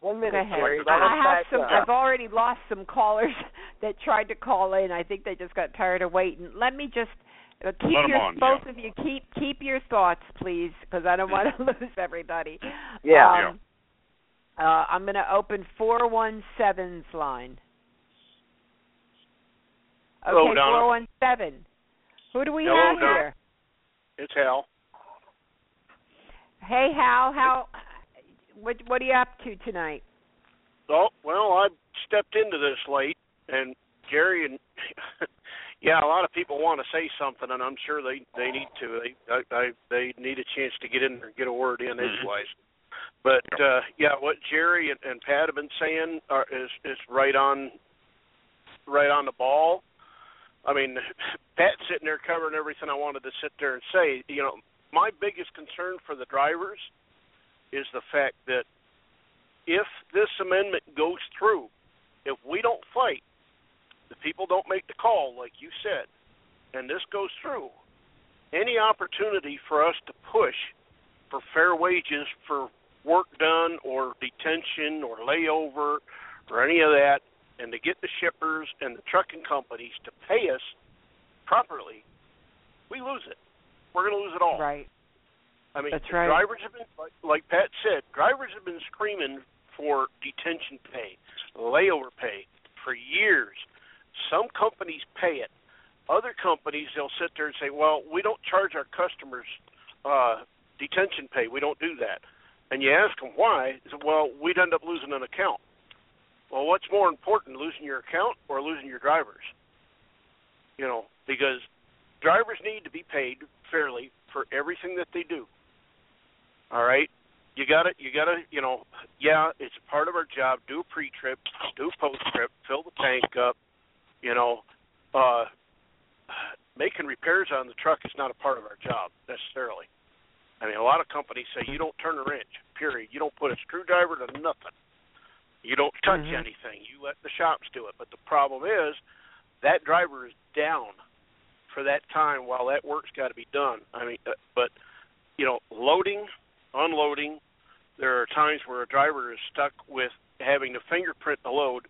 One minute, Go ahead. Terry. I'd Let us I have some. up. I've already lost some callers that tried to call in. I think they just got tired of waiting. Let me just uh, keep Let 'em your on, both yeah. of you keep keep your thoughts, please, because I don't want to lose everybody. Yeah. Um, Uh, I'm going to open 417's line. Okay, Donna. 417. Who do we Hello, have Donna. here? It's Hal. Hey, Hal. How? What What are you up to tonight? Oh, well, I stepped into this late, and Gary and yeah, a lot of people want to say something, and I'm sure they they need to. They I, I, they need a chance to get in there and get a word in, Mhm. anyways. But uh yeah, what Jerry and, and Pat have been saying are, is is right on right on the ball. I mean, Pat's sitting there covering everything I wanted to sit there and say. You know, my biggest concern for the drivers is the fact that if this amendment goes through, if we don't fight, the people don't make the call, like you said, and this goes through, any opportunity for us to push for fair wages for work done or detention or layover or any of that, and to get the shippers and the trucking companies to pay us properly, we lose it. We're going to lose it all. Right. I mean, That's right. drivers have been, like, like Pat said, drivers have been screaming for detention pay, layover pay for years. Some companies pay it. Other companies, they'll sit there and say, "Well, we don't charge our customers uh, detention pay. We don't do that." And you ask them why? They say, Well, we'd end up losing an account. Well, what's more important, losing your account or losing your drivers? You know, because drivers need to be paid fairly for everything that they do. All right? you got to you got to you know yeah it's part of our job. Do a pre-trip do a post-trip fill the tank up you know uh making repairs on the truck is not a part of our job necessarily. I mean a lot of companies say you don't turn a wrench period. You don't put a screwdriver to nothing. You don't touch Mhm. anything. You let the shops do it. But the problem is that driver is down for that time while that work's got to be done i mean uh, but you know loading unloading. There are times where a driver is stuck with having to fingerprint the load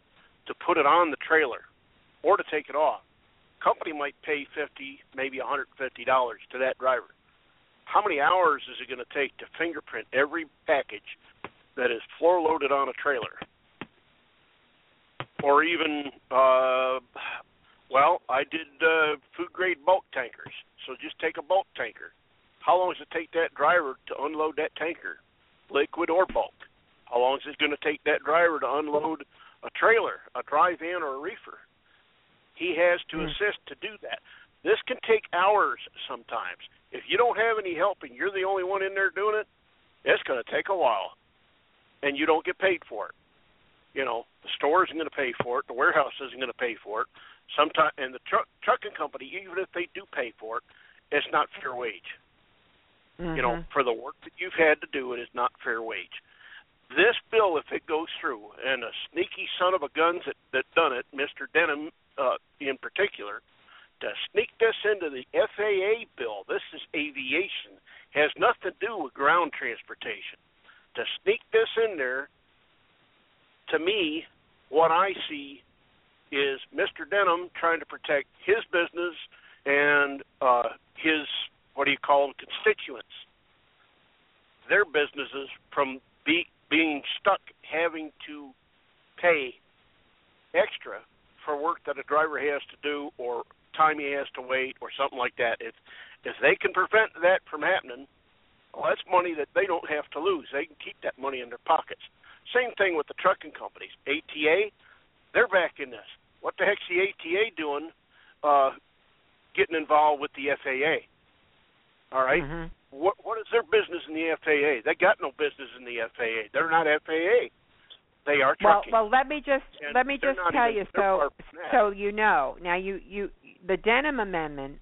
to put it on the trailer or to take it off. Company might pay fifty, maybe one hundred and fifty dollars to that driver. How many hours is it going to take to fingerprint every package that is floor loaded on a trailer? Or even, uh, well, I did uh, food grade bulk tankers. So just take a bulk tanker. How long does it take that driver to unload that tanker, liquid or bulk? How long is it going to take that driver to unload a trailer, a drive-in, or a reefer? He has to Hmm. assist to do that. This can take hours sometimes. If you don't have any help and you're the only one in there doing it, it's going to take a while, and you don't get paid for it. You know, the store isn't going to pay for it. The warehouse isn't going to pay for it. Sometimes, and the truck trucking company, even if they do pay for it, it's not fair wage. Mhm. You know, for the work that you've had to do, it is not fair wage. This bill, if it goes through, and a sneaky son of a guns that that done it, Mr. Denham uh, in particular, to sneak this into the FAA bill. This is aviation, has nothing to do with ground transportation. To sneak this in there, to me, what I see is Mr. Denham trying to protect his business and uh, his what do you call them constituents, their businesses from be, being stuck having to pay extra for work that a driver has to do or time he has to wait or something like that. If if they can prevent that from happening, well, that's money that they don't have to lose. They can keep that money in their pockets. Same thing with the trucking companies. ATA, they're back in this. What the heck's the ATA doing? Uh, getting involved with the FAA. All right? Mhm. What what is their business in the FAA? They got no business in the FAA. They're not FAA. They are Well, trucking. well, let me just And let me just tell even- you so far from that. so you know. Now you you the Denham amendment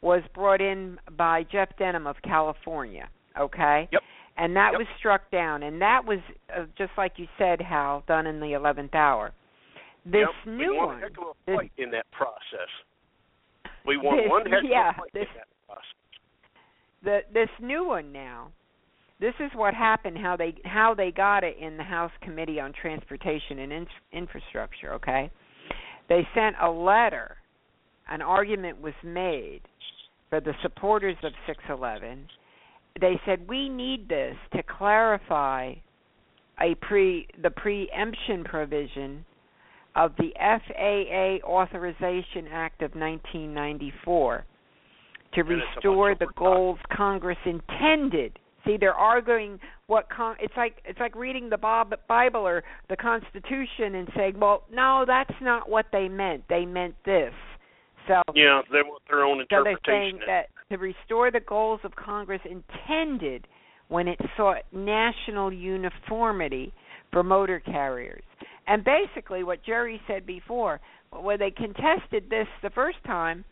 was brought in by Jeff Denham of California, okay? Yep. And that Yep. was struck down and that was uh, just like you said Hal done in the 11th hour. This Yep, new we won one a heck of a this- fight in that process. We won This- one heck yeah, of a fight this- in that process. the this new one now this is what happened how they how they got it in the house committee on transportation and in, infrastructure okay they sent a letter an argument was made for the supporters of 611 they said we need this to clarify a pre the preemption provision of the FAA Authorization Act of 1994 to And it's a restore the goals Congress intended. See, they're arguing what con- it's like. It's like reading the Bob- Bible or the Constitution and saying, "Well, no, that's not what they meant. They meant this." So, Yeah, they want their own so they're interpretation. saying that to restore the goals of Congress intended when it sought national uniformity for motor carriers. And basically, what Jerry said before, when they contested this the first time,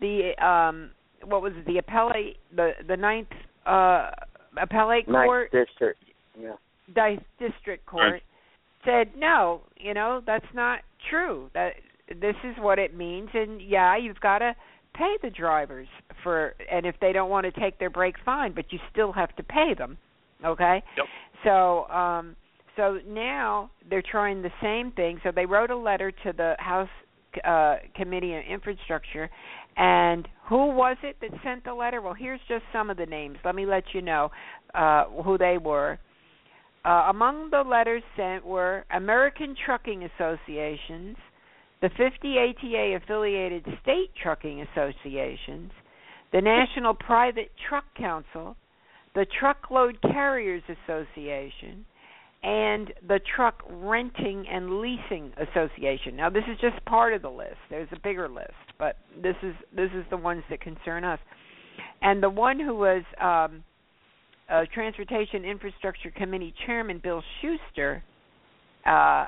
the um, what was it, the appellate, the the ninth uh, appellate Ninth court, district. Yeah. di- district court said no you know that's not true that this is what it means and yeah you've got to pay the drivers for and if they don't want to take their break fine but you still have to pay them okay Yep. so um so now they're trying the same thing. So they wrote a letter to the house uh committee on infrastructure. And who was it that sent the letter? Well here's just some of the names. Let me let you know uh who they were. Uh, among the letters sent were American Trucking Associations, the 50 ATA affiliated state trucking associations, the National Private Truck Council, the Truckload Carriers Association, and the Truck Renting and Leasing Association. Now this is just part of the list. There's a bigger list, but this is this is the ones that concern us. And the one who was um uh, Transportation Infrastructure Committee Chairman Bill Shuster, uh,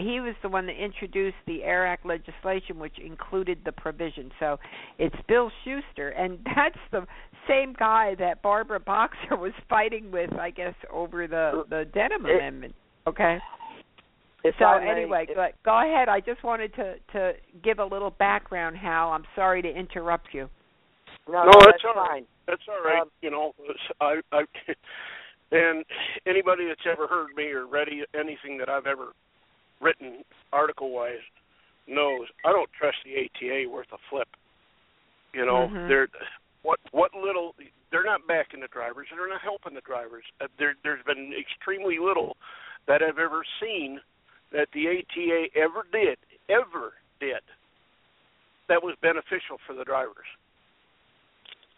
he was the one that introduced the AIR Act legislation, which included the provision. So it's Bill Shuster, and that's the same guy that Barbara Boxer was fighting with, I guess, over the the Denham It- Amendment. Okay. So I may- anyway, if- go, go ahead. I just wanted to to give a little background. Hal, I'm sorry to interrupt you. No, No, no, that's that's all right. fine. That's all right. Um, you know, I, I, and anybody that's ever heard me or read anything that I've ever written article wise knows I don't trust the ATA worth a flip. You know, Mhm. they're what what little they're not backing the drivers, they're not helping the drivers. Uh, there there's been extremely little that I've ever seen that the ATA ever did, ever did that was beneficial for the drivers.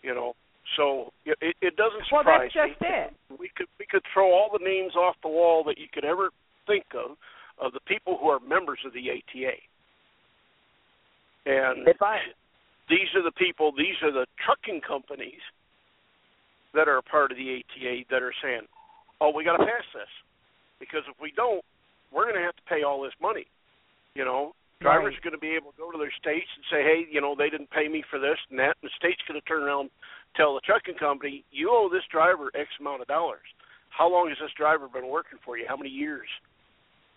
You know, so it, it- doesn't Well, that's just me. it. We could we could throw all the names off the wall that you could ever think of of the people who are members of the ATA. And If I these are the people, these are the trucking companies that are a part of the ATA that are saying, "Oh, we got to pass this because if we don't, we're going to have to pay all this money." You know, drivers Right. are going to be able to go to their states and say, "Hey, you know, they didn't pay me for this and that," and the state's going to turn around and tell the trucking company, "You owe this driver X amount of dollars." How long has this driver been working for you? How many years?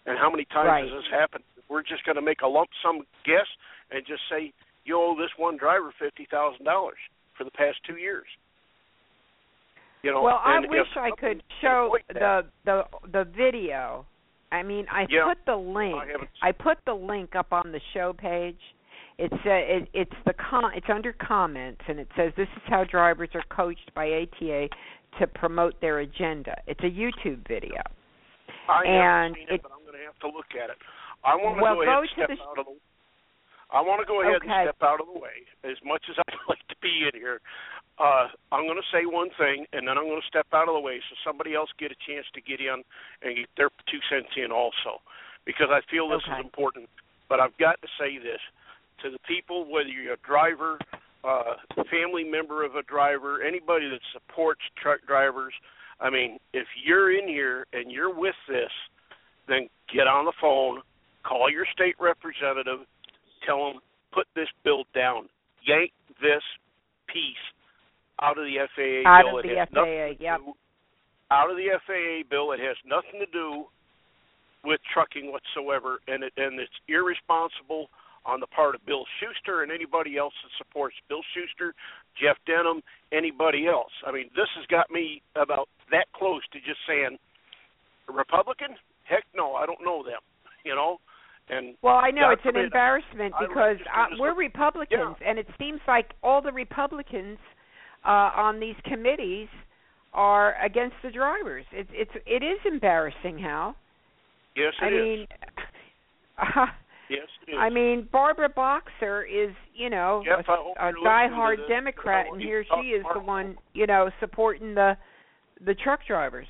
And how many times Right. has this happened? We're just going to make a lump sum guess and just say you owe this one driver fifty thousand dollars for the past two years. You know, well, I wish I could show the the the video. I mean, I Yeah. put the link. I I put the link up on the show page. It's uh, it, it's the com it's under comments and it says this is how drivers are coached by ATA to promote their agenda. It's a YouTube video. I and seen it, it- but I'm going to have to look at it. I want to Well, go ahead go and step the- out of the. I want to go ahead Okay. and step out of the way. As much as I'd like to be in here, uh, I'm going to say one thing, and then I'm going to step out of the way so somebody else get a chance to get in and get their two cents in also, because I feel this Okay. is important. But I've got to say this to the people, whether you're a driver, uh, family member of a driver, anybody that supports truck drivers. I mean, if you're in here and you're with this, then get on the phone, call your state representative, tell them put this bill down, yank this piece out of the FAA Out bill. of the FAA, yep. do- out of the FAA bill. It has nothing to do with trucking whatsoever, and it and it's irresponsible on the part of Bill Shuster and anybody else that supports Bill Shuster, Jeff Denham, anybody else. I mean, this has got me about that close to just saying, Republican? Heck no, I don't know them. You know, and Well, I know God it's an embarrassment I because registered uh, we're Republicans, and it seems like all the Republicans uh, on these committees are against the drivers. It's it's it is embarrassing, Hal. yes, it I is. mean, uh, yes, it is. I mean, Barbara Boxer is, you know, I a, a diehard. Democrat, and here she is the one, you know, supporting the the truck drivers.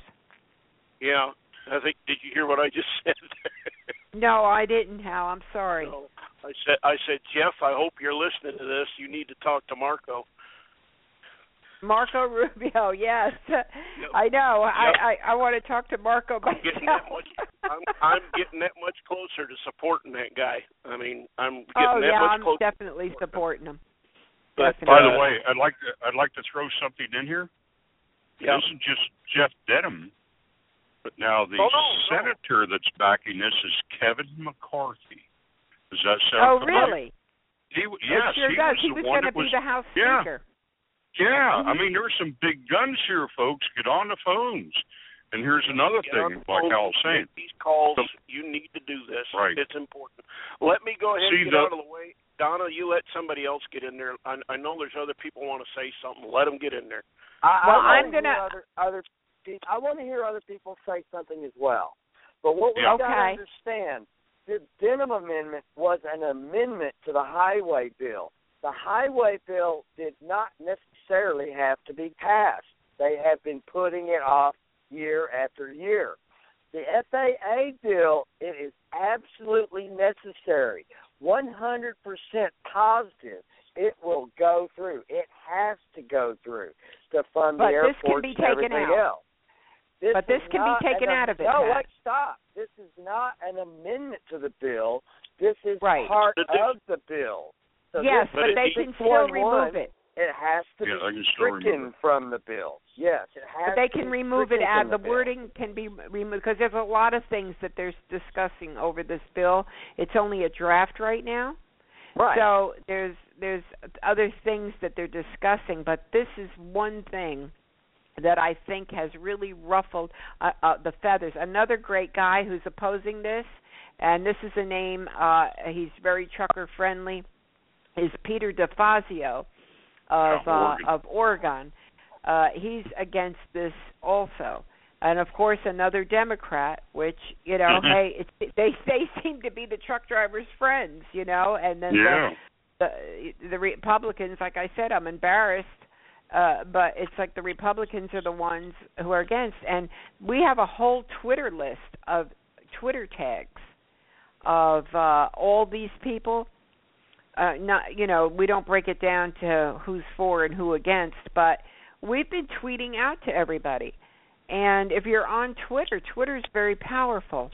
yeah, I think. Did you hear what I just said? No, I didn't, Hal. I'm sorry. No, I said, I said, Jeff, I hope you're listening to this. You need to talk to Marco. Marco Rubio, yes, I know. I, I I want to talk to Marco I'm getting that much. I'm, I'm getting that much closer to supporting that guy. I mean, I'm getting oh that yeah, much I'm closer. definitely supporting him. But, Definitely. By the way, I'd like to I'd like to throw something in here. Yeah. This is just Jeff Denham, but now the Oh, no, no. senator that's backing this is Kevin McCarthy. Does that sound Oh familiar? really? He yes, sure he does. was he the was one going to that was be the House yeah. Speaker. Yeah, I Mhm. mean there's some big guns here, folks. Get on the phones. And here's another Get thing, like phone, Al was saying. These calls, So- you need to do this. Right. It's important. Let me go ahead See, and get the- out of the way. Donna, you let somebody else get in there. I, I know there's other people want to say something. Let them get in there. I, Well, I I'm gonna- Other, other, pe- I want to hear other people say something as well. But what we've Yeah. got to Okay. understand, the Denham Amendment was an amendment to the Highway Bill. The Highway Bill did not necessarily have to be passed. They have been putting it off year after year. The FAA bill, it is absolutely necessary. 100% positive it will go through. It has to go through. to fund But the this airports can be and everything out. else. This But this can be taken an, out of it, No, Pat. wait, stop. This is not an amendment to the bill. This is Right. part this- of the bill. So yes, this but they can still remove it. It has to Yeah, be they can still remove stricken from the bill. Yes, it has. But they to can be remove it stricken out. from The wording can be removed because there's a lot of things that they're discussing over this bill. It's only a draft right now. Right. So there's there's other things that they're discussing, but this is one thing that I think has really ruffled uh, uh, the feathers. Another great guy who's opposing this, and this is a name. Uh, he's very trucker friendly. Is Peter DeFazio of uh, of Oregon. Uh, he's against this also. And of course, another Democrat, which you know, Mhm. hey, it's, they they seem to be the truck drivers' friends, you know, and then Yeah. the the, the Republicans, like I said, I'm embarrassed, uh, but it's like the Republicans are the ones who are against, and we have a whole Twitter list of Twitter tags of uh, all these people. Uh, not you know, we don't break it down to who's for and who against, but we've been tweeting out to everybody. And if you're on Twitter, Twitter's very powerful.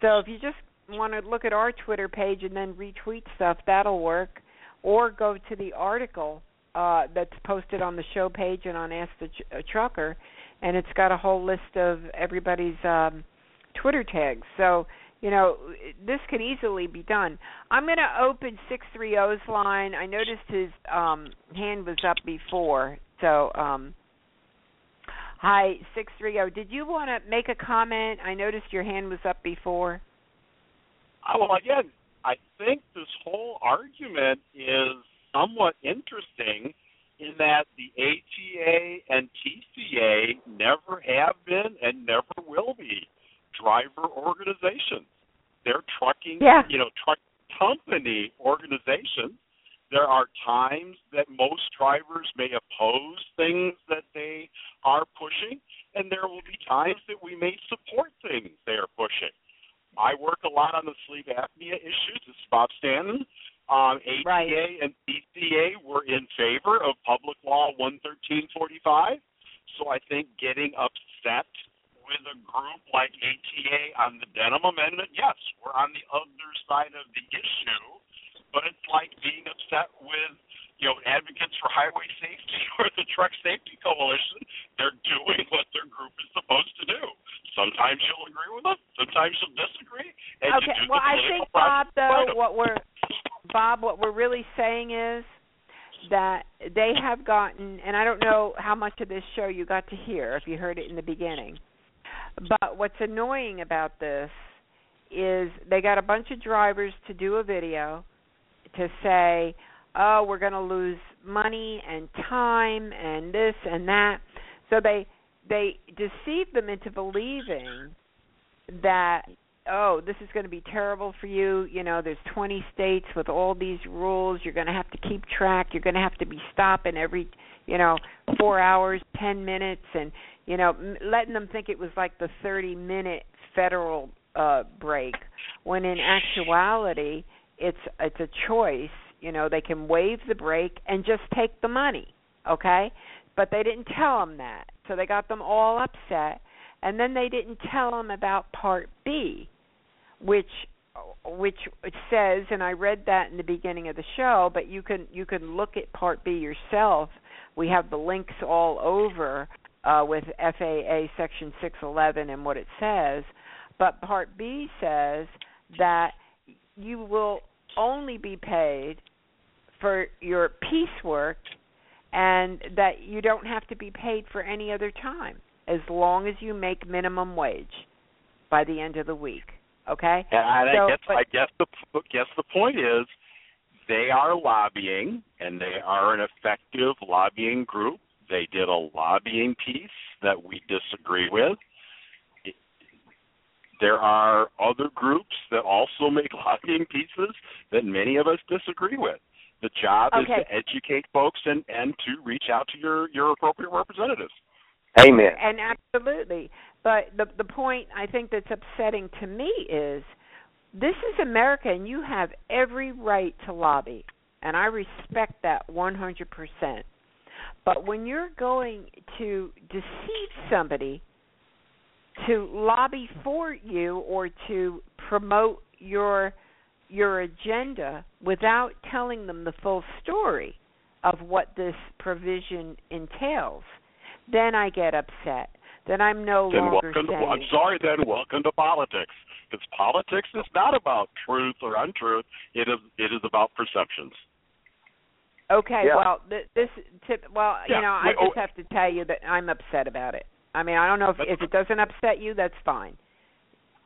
So if you just want to look at our Twitter page and then retweet stuff, that'll work. Or go to the article uh, that's posted on the show page and on Ask the Ch- uh, Trucker, and it's got a whole list of everybody's um, Twitter tags. So you know this can easily be done. I'm going to open 630's line. I noticed his um, hand was up before, so. Um, Hi, 630. Did you want to make a comment? I noticed your hand was up before. Uh, Well, again, I think this whole argument is somewhat interesting in that the ATA and TCA never have been and never will be driver organizations. They're trucking, Yeah. you know, truck company organizations. There are times that most drivers may oppose things that they are pushing, and there will be times that we may support things they are pushing. I work a lot on the sleep apnea issues. This is Bob Stanton. Um, ATA Right. and TCA were in favor of Public Law 11345. So I think getting upset with a group like ATA on the Denham Amendment, yes, we're on the other side of the issue, but it's like being upset with you know advocates for highway safety or the Truck Safety Coalition. They're doing what their group is supposed to do. Sometimes you'll agree with them, sometimes you'll disagree, and okay. you do Well, the I think Bob, though, what we're Bob, what we're really saying is that they have gotten, and I don't know how much of this show you got to hear if you heard it in the beginning, but what's annoying about this is they got a bunch of drivers to do a video to say, "Oh, we're going to lose money and time and this and that." So they they deceive them into believing that oh, this is going to be terrible for you. You know, there's 20 states with all these rules. You're going to have to keep track. You're going to have to be stopping every, you know, 4 hours, 10 minutes and, you know, letting them think it was like the 30 minute federal uh break when in actuality it's it's a choice. You know, they can waive the break and just take the money, okay? But they didn't tell them that. So they got them all upset and then they didn't tell them about part B, which which says, and I read that in the beginning of the show, but you can you can look at part B yourself. We have the links all over uh, with FAA Section 611 and what it says. But part B says that you will only be paid for your piecework and that you don't have to be paid for any other time as long as you make minimum wage by the end of the week. Okay? And I So, guess but- I guess the guess the point is they are lobbying and they are an effective lobbying group. They did a lobbying piece that we disagree with. There are other groups that also make lobbying pieces that many of us disagree with. The job is to educate folks and, and to reach out to your, your appropriate representatives. Amen. And absolutely. But the the point I think that's upsetting to me is this is America and you have every right to lobby and I respect that 100%. But when you're going to deceive somebody to lobby for you or to promote your your agenda without telling them the full story of what this provision entails, then I get upset. Then I'm no then longer welcome to, saying I'm sorry, then welcome to politics. Because politics is not about truth or untruth. It is it is about perceptions. Okay, Yeah. well, th- this tip. Well, Yeah, you know, I wait, oh- just have to tell you that I'm upset about it. I mean, I don't know if if it doesn't upset you, that's fine.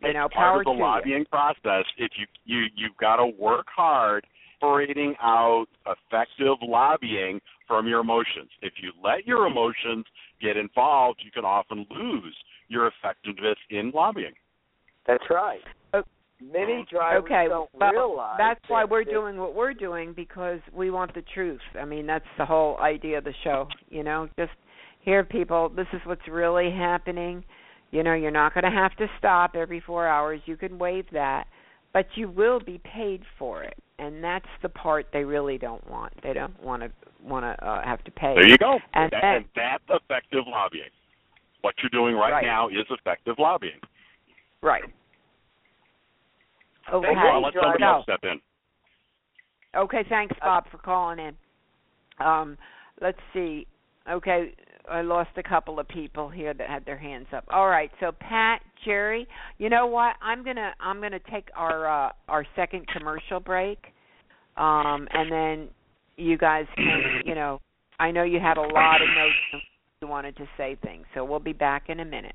You know, it's part power of the to you. lobbying process. If you you you've got to work hard separating out effective lobbying from your emotions. If you let your emotions get involved, you can often lose your effectiveness in lobbying. That's right. Oh, Many drivers okay, don't well, realize that's why we're that- doing what we're doing because we want the truth. I mean, that's the whole idea of the show. You know, just hear people. This is what's really happening. You know, you're not going to have to stop every four hours. You can waive that, but you will be paid for it, and that's the part they really don't want. They don't want to want to uh, have to pay. There you go. And That- and that's effective lobbying. What you're doing right, Right. now is effective lobbying. right. Okay. Thank. I'll let somebody else step in. Okay, thanks, Bob, for calling in. Um, let's see. Okay, I lost a couple of people here that had their hands up. All right, so Pat, Jerry, you know what? I'm gonna I'm gonna take our uh, our second commercial break, um, and then you guys can you know I know you had a lot of notes you wanted to say things, so we'll be back in a minute.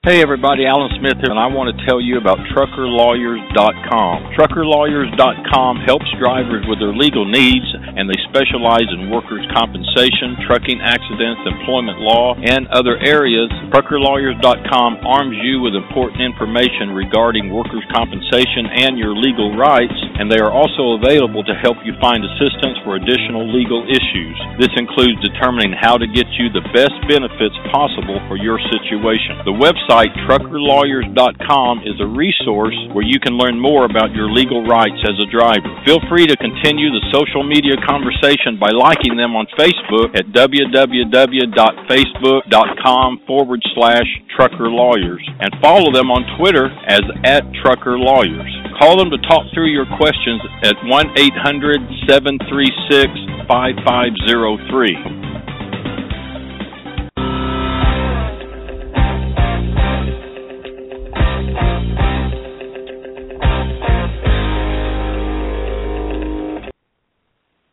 Hey everybody, Alan Smith here, and I want to tell you about TruckerLawyers.com. TruckerLawyers.com helps drivers with their legal needs, and they specialize in workers' compensation, trucking accidents, employment law, and other areas. TruckerLawyers.com arms you with important information regarding workers' compensation and your legal rights, and they are also available to help you find assistance for additional legal issues. This includes determining how to get you the best benefits possible for your situation. The website truckerlawyers.com is a resource where you can learn more about your legal rights as a driver. Feel free to continue the social media conversation by liking them on Facebook at www.facebook.com forward slash truckerlawyers and follow them on Twitter as at truckerlawyers. Call them to talk through your questions at 1 800 736 5503.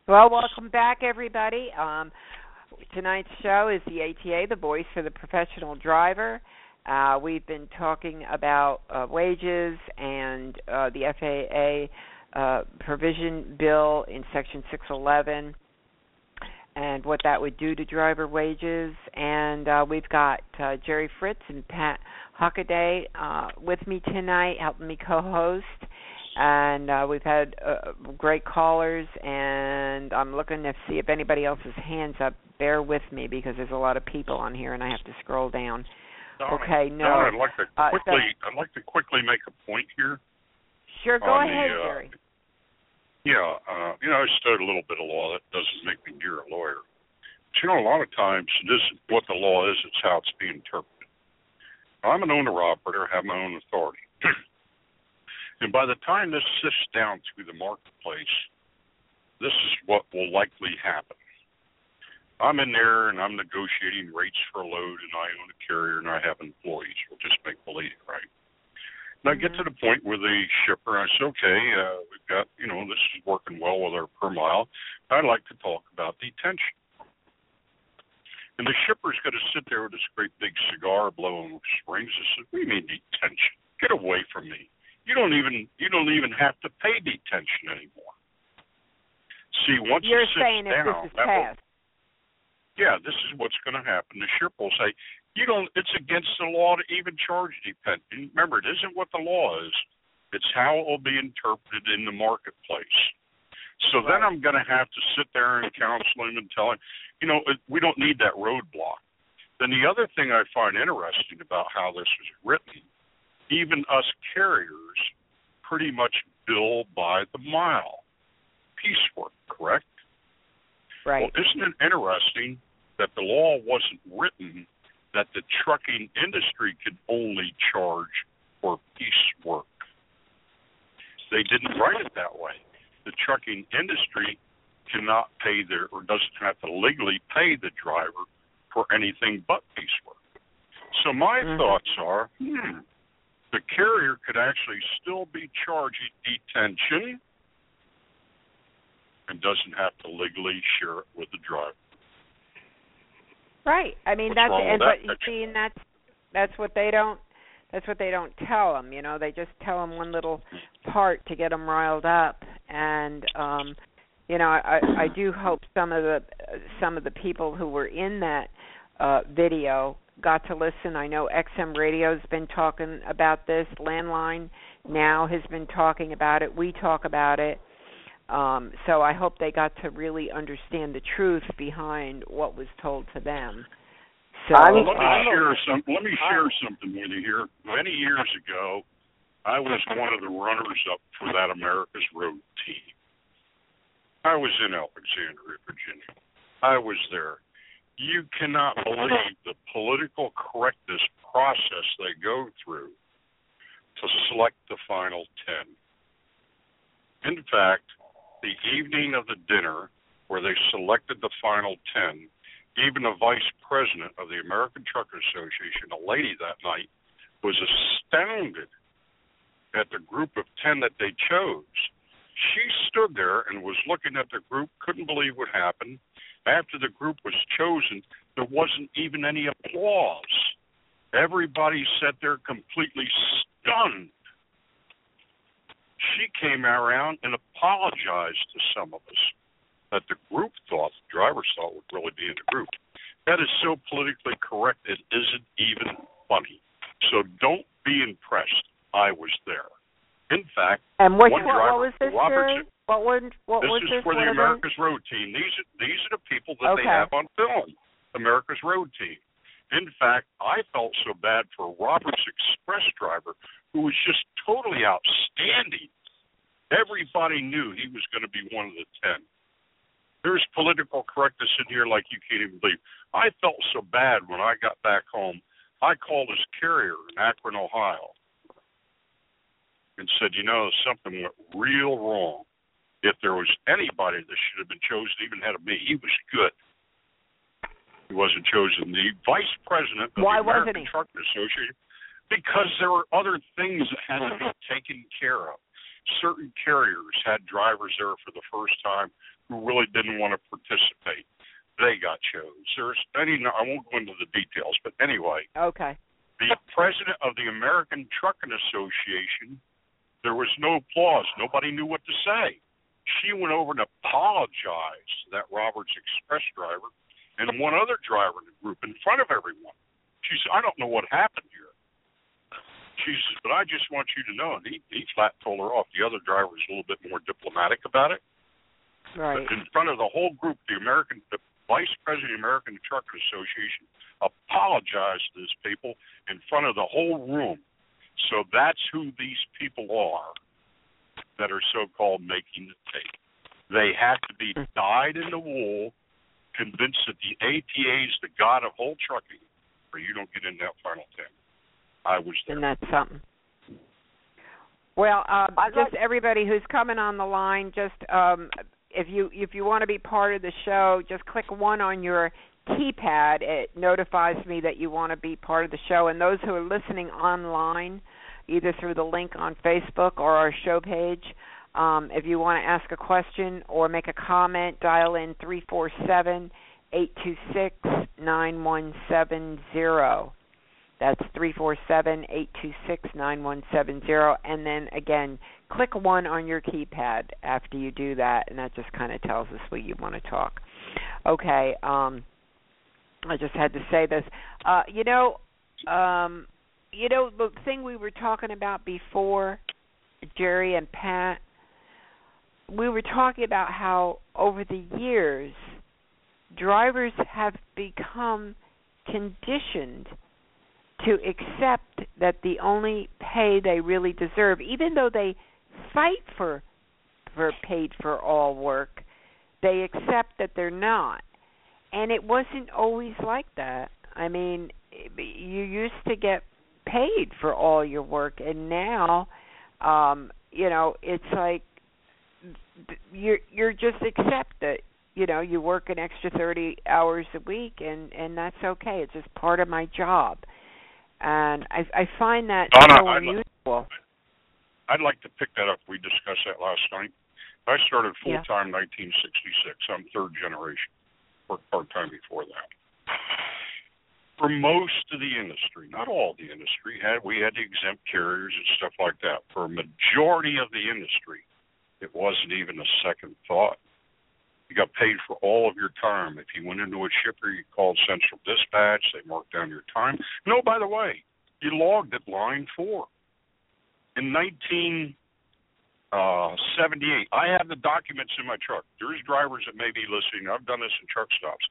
Well, welcome back, everybody. Um, tonight's show is the ATA, the voice for the professional driver. Uh, we've been talking about uh, wages and uh, the FAA uh, provision bill in Section 611 and what that would do to driver wages. And uh, we've got uh, Jerry Fritz and Pat Huckaday uh, with me tonight, helping me co-host and uh, we've had uh, great callers. And I'm looking to see if anybody else has hands up. Bear with me because there's a lot of people on here, and I have to scroll down. Donna, okay, no. Donna, I'd like to Uh, so- quickly. I'd like to quickly make a point here. Sure, go on the, ahead, uh, Jerry. Yeah, uh, you know, I studied a little bit of law. That doesn't make me near a lawyer. But you know, a lot of times this is what the law is. It's how it's being interpreted. I'm an owner operator. I have my own authority. and by the time this sifts down through the marketplace, this is what will likely happen. I'm in there and I'm negotiating rates for a load, and I own a carrier and I have employees. We'll just make believe, right? And I get to the point where the shipper, I say, okay, uh, we've got, you know, this is working well with our per mile. I'd like to talk about detention. And the shipper's going to sit there with this great big cigar blowing springs and says, "What do you mean detention? Get away from me! You don't even you don't even have to pay detention anymore." See, once You're sits saying down, this is that will- yeah, this is what's going to happen. The shipper will say, "You don't. It's against the law to even charge detention." Remember, it isn't what the law is; it's how it will be interpreted in the marketplace. So then I'm going to have to sit there and counsel him and tell him, you know, we don't need that roadblock. Then the other thing I find interesting about how this was written, even us carriers pretty much bill by the mile. Piecework, correct? Right. Well, isn't it interesting that the law wasn't written that the trucking industry could only charge for piecework? They didn't write it that way. The trucking industry cannot pay their or doesn't have to legally pay the driver for anything but piecework. So my thoughts are, hmm, the carrier could actually still be charging detention and doesn't have to legally share it with the driver. Right. I mean What's that's and that but you see, and that's that's what they don't that's what they don't tell them. You know, they just tell them one little part to get them riled up, and um, you know, I I do hope some of the some of the people who were in that uh video got to listen. I know XM Radio's been talking about this. Landline now has been talking about it. We talk about it. Um, so I hope they got to really understand the truth behind what was told to them. So well, let me uh, share some. Let me share something with you here. Many years ago, I was one of the runners up for that America's Road team. I was in Alexandria, Virginia. I was there. You cannot believe the political correctness process they go through to select the final ten. In fact, the evening of the dinner where they selected the final ten, even the vice president of the American Trucker Association, a lady that night, was astounded at the group of 10 that they chose. She stood there and was looking at the group, couldn't believe what happened. After the group was chosen, there wasn't even any applause. Everybody sat there completely stunned. She came around and apologized to some of us that the group thought, the drivers thought would really be in the group. That is so politically correct, it isn't even funny. So don't be impressed. I was there. In fact, and which one what, driver, what was this? Robert? What was what this was is this? for the America's Road Team. These are these are the people that they have on film. America's Road Team. In fact, I felt so bad for Roberts Express driver, who was just totally outstanding. Everybody knew he was going to be one of the ten. There's political correctness in here like you can't even believe. I felt so bad when I got back home. I called his carrier in Akron, Ohio, and said, you know, something went real wrong. If there was anybody that should have been chosen, even had of me, he was good. He wasn't chosen. The vice president of Why the wasn't American he? Trucking Association, because there were other things that had to be taken care of. Certain carriers had drivers there for the first time who really didn't want to participate. They got chose. There's any. I won't go into the details, but anyway, Okay. the president of the American Trucking Association, there was no applause. Nobody knew what to say. She went over and apologized to that Roberts Express driver and one other driver in the group in front of everyone. She said, I don't know what happened here. She says, but I just want you to know. And he, he flat told her off. The other driver was a little bit more diplomatic about it. Right. But in front of the whole group, the American, the vice president of the American Trucking Association apologized to these people in front of the whole room. So that's who these people are that are so-called making the tape. They have to be dyed in the wool, convinced that the ATA is the god of whole trucking, or you don't get in that final ten. I was there. And that's something. Well, uh, just everybody who's coming on the line, just um, if you if you want to be part of the show, just click one on your keypad. It notifies me that you want to be part of the show. And those who are listening online, either through the link on Facebook or our show page, um, if you want to ask a question or make a comment, dial in three four seven eight two six nine one seven zero. That's three four seven eight two six nine one seven zero. And then again, click one on your keypad after you do that, and that just kind of tells us what you want to talk. Okay. Um, I just had to say this. Uh, you know, um, you know the thing we were talking about before, Jerry and Pat. We were talking about how over the years, drivers have become conditioned to accept that the only pay they really deserve, even though they fight for for paid for all work, they accept that they're not. And it wasn't always like that. I mean, you used to get paid for all your work and now um you know, it's like you're you're just accept that you know you work an extra 30 hours a week and and that's okay. It's just part of my job and I I find that Donna, so I'd unusual. I'd like to pick that up. We discussed that last night. I started full Yeah. time 1966. I'm third generation. Worked part time before that. For most of the industry, not all the industry, had we had the exempt carriers and stuff like that. For a majority of the industry, it wasn't even a second thought. You got paid for all of your time. If you went into a shipper, you called Central Dispatch. They marked down your time. No, by the way, you logged at line four. In 1978, uh, I have the documents in my truck. There's drivers that may be listening. I've done this in truck stops.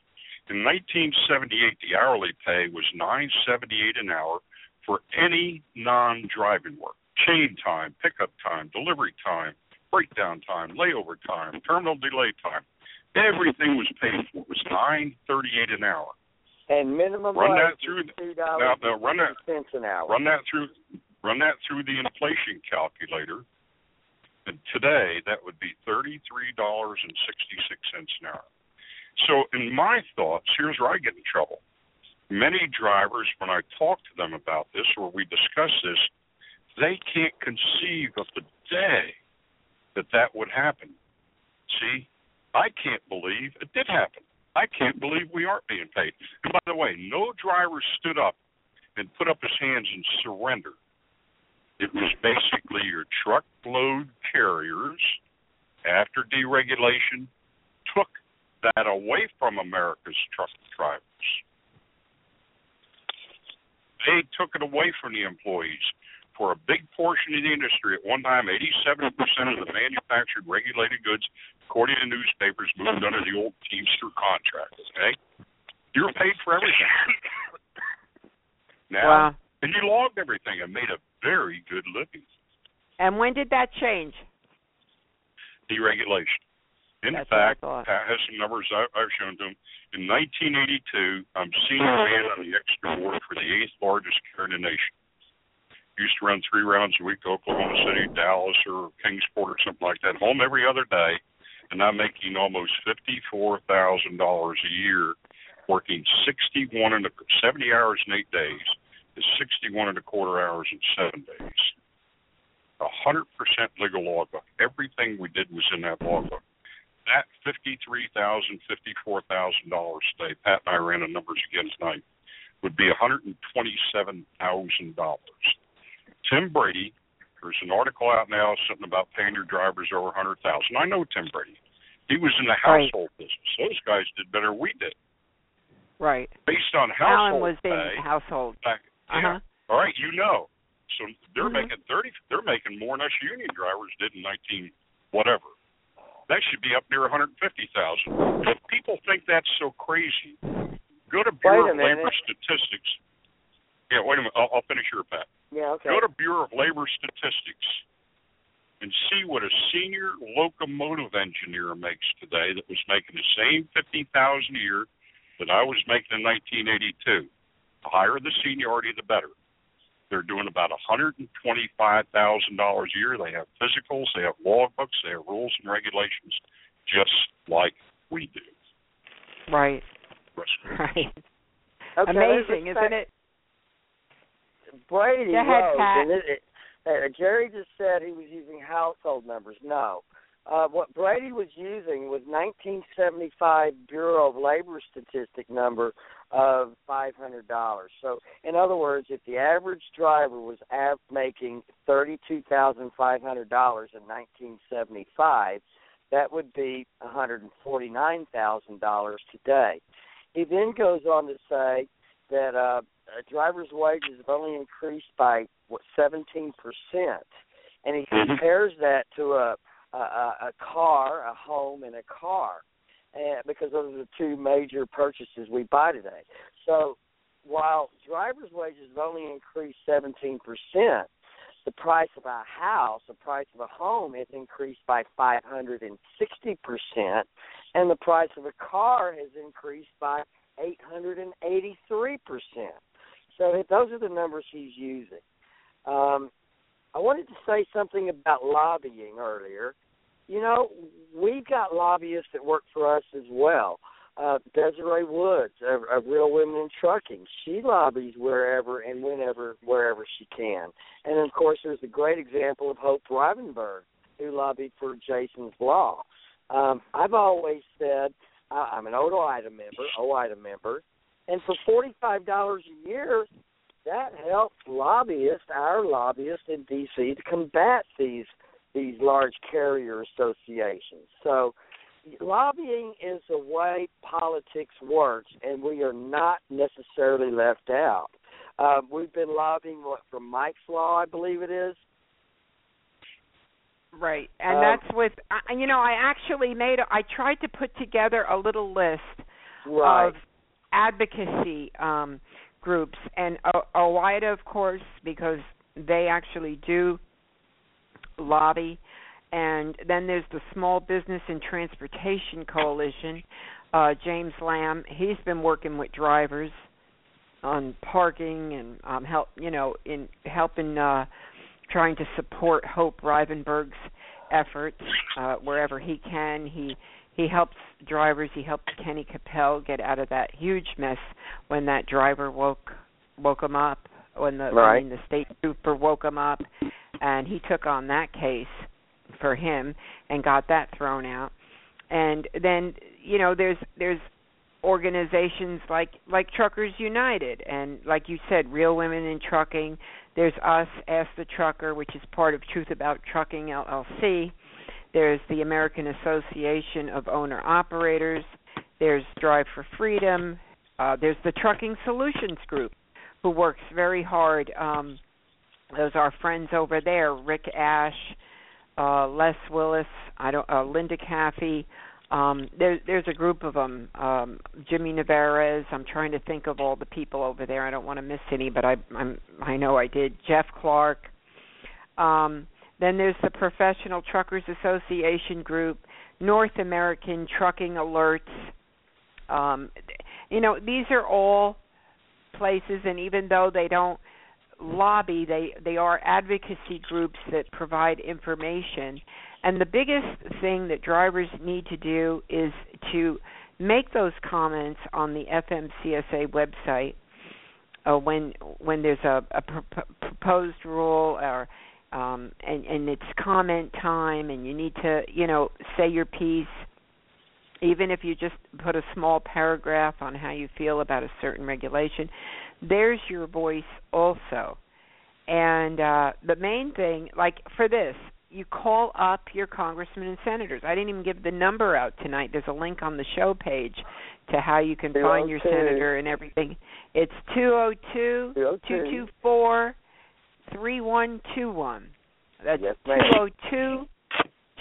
In 1978, the hourly pay was 9.78 an hour for any non-driving work: chain time, pickup time, delivery time, breakdown time, layover time, terminal delay time. Everything was paid for. It was 9.38 an hour. And minimum Run that through two Now, now run that cents an hour. Run that through run that through the inflation calculator. And today that would be thirty three dollars and sixty six cents an hour. So in my thoughts, here's where I get in trouble. Many drivers, when I talk to them about this or we discuss this, they can't conceive of the day that that would happen. See, I can't believe it did happen. I can't believe we aren't being paid. And by the way, no driver stood up and put up his hands and surrendered. It was basically your truckload carriers, after deregulation, took that away from America's truck drivers. They took it away from the employees. For a big portion of the industry, at one time, 87% of the manufactured regulated goods, according to newspapers, moved under the old Teamster contract. Okay, you were paid for everything. Now, Wow. and you logged everything and made a very good living. And when did that change? Deregulation. In That's I fact. Pat has some numbers I, I've shown to him. In 1982, I'm senior man on the extra board for the eighth largest carrier in the nation. Used to run three rounds a week to Oklahoma City, Dallas, or Kingsport, or something like that. Home every other day, and I'm making almost fifty-four thousand dollars a year, working sixty-one and a, seventy hours in eight days. Is sixty-one and a quarter hours in seven days. A hundred percent legal logbook. Everything we did was in that logbook. That fifty-three thousand, fifty-four thousand dollars today. Pat and I ran the numbers again tonight. Would be one hundred and twenty-seven thousand dollars. Tim Brady. There's an article out now something about paying your drivers over a hundred thousand. I know Tim Brady. He was in the Right. household business. Those guys did better than we did. Right. Based on Alan household was in household. back, Uh-huh. yeah. All right, you know. So they're Mhm. making thirty. They're making more than us union drivers did in nineteen whatever. That should be up near one hundred fifty thousand. If people think that's so crazy, go to Bureau of Labor. Statistics. Yeah, wait a minute. I'll, I'll finish here, Pat. Yeah, okay. Go to Bureau of Labor Statistics and see what a senior locomotive engineer makes today that was making the same fifty thousand a year that I was making in nineteen eighty two. The higher the seniority the better. They're doing about a hundred and twenty five thousand dollars a year. They have physicals, they have logbooks, they have rules and regulations, just like we do. Right. Rest- Right. Okay, Amazing, isn't it? Brady Go ahead, Pat. and it, it, uh, Jerry just said he was using household numbers. No, uh, what Brady was using was 1975 Bureau of Labor statistic number of $500. So, in other words, if the average driver was av- making $32,500 in 1975, that would be $149,000 today. He then goes on to say that uh, a drivers' wages have only increased by what 17 percent, and he compares that to a, a a car, a home, and a car, and because those are the two major purchases we buy today. So while drivers' wages have only increased 17 percent, the price of a house, the price of a home, has increased by 560 percent, and the price of a car has increased by 883 percent. So those are the numbers he's using. Um, I wanted to say something about lobbying earlier. You know, we've got lobbyists that work for us as well. Uh, Desiree Woods of, of Real Women in Trucking, she lobbies wherever and whenever, wherever she can. And of course, there's a great example of Hope Rivenburg, who lobbied for Jason's Law. Um, I've always said uh, I'm an OOIDA member, OOIDA member, and for forty five dollars a year, that helps lobbyists, our lobbyists in DC, to combat these these large carrier associations. So lobbying is the way politics works, and we are not necessarily left out. Uh, we've been lobbying what from Mike's Law, I believe it is. Right, and Um, that's with you know I actually made a, I tried to put together a little list Right. of advocacy um, groups and o- OOIDA, of course, because they actually do lobby. And then there's the Small Business and Transportation Coalition. Uh, James Lamb, he's been working with drivers on parking and um, help, you know, in helping uh, trying to support Hope Rivenburg's efforts uh, wherever he can. He he helps drivers. He helped Kenny Capel get out of that huge mess when that driver woke woke him up. When the Right. mean the state trooper woke him up, and he took on that case for him and got that thrown out. And then you know there's there's organizations like like Truckers United and like you said, Real Women in Trucking. There's us, Ask the Trucker, which is part of Truth About Trucking LLC. There's the American Association of Owner Operators. There's Drive for Freedom. Uh, there's the Trucking Solutions Group, who works very hard. Um, those are our friends over there, Rick Ash, uh, Les Willis, I don't, uh, Linda Caffey. Um, there, there's a group of them. Um, Jimmy Navarez. I'm trying to think of all the people over there. I don't want to miss any, but I, I'm, I know I did. Jeff Clark. Um, then there's the Professional Truckers Association group, North American Trucking Alerts. Um, you know, these are all places, and even though they don't lobby, they they are advocacy groups that provide information. And the biggest thing that drivers need to do is to make those comments on the FMCSA website uh, when when there's a, a pro- proposed rule or um, and and it's comment time and you need to you know say your piece even if you just put a small paragraph on how you feel about a certain regulation there's your voice also. And uh the main thing like for this you call up your congressmen and senators. I didn't even give the number out tonight. There's a link on the show page to how you can find your senator and everything. It's two oh two two two four three one two one. That's two ma'am. oh two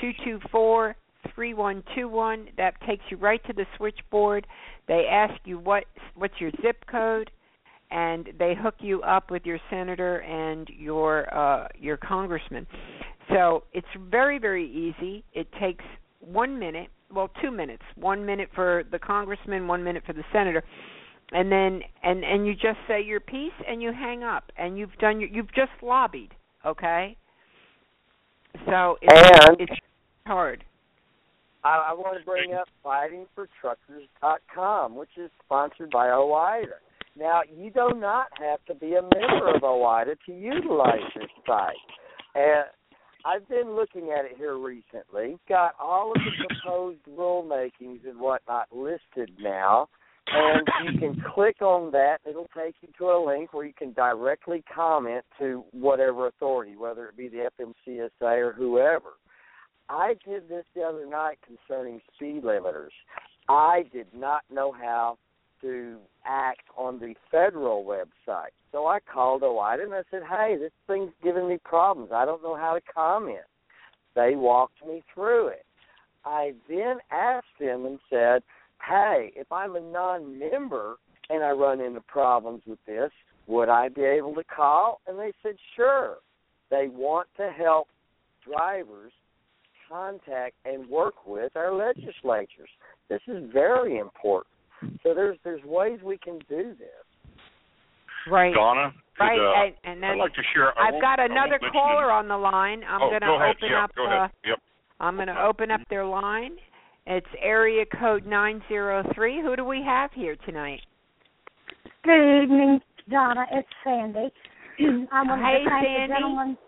two two four three one two one. That takes you right to the switchboard. They ask you what what's your zip code and they hook you up with your senator and your uh your congressman. So it's very very easy. It takes one minute well two minutes. One minute for the congressman one minute for the senator. And then and and you just say your piece and you hang up. And you've done your you've just lobbied okay? So it's And- it's hard. I, I want to bring up fightingfortruckers.com, which is sponsored by OOIDA. Now, you do not have to be a member of OOIDA to utilize this site. And I've been looking at it here recently. Got all of the proposed rulemakings and whatnot listed now, and you can click on that. It'll take you to a link where you can directly comment to whatever authority, whether it be the FMCSA or whoever. I did this the other night concerning speed limiters. I did not know how to act on the federal website. So I called OOIDA and I said, hey, this thing's giving me problems. I don't know how to comment. They walked me through it. I then asked them and said, hey, if I'm a non member and I run into problems with this, would I be able to call? And they said, sure. They want to help drivers contact and work with our legislatures. This is very important. So there's there's ways we can do this. Right. Donna, could, Right, uh, and, and then I'd like to share. I I've got another caller on the line. I'm oh, going to go ahead. open yeah, up. Go uh, ahead. Yep. I'm going to open up their line. It's area code 903. Who do we have here tonight? Good evening, Donna. It's Sandy. I wanted Hey, to thank Sandy. the gentleman.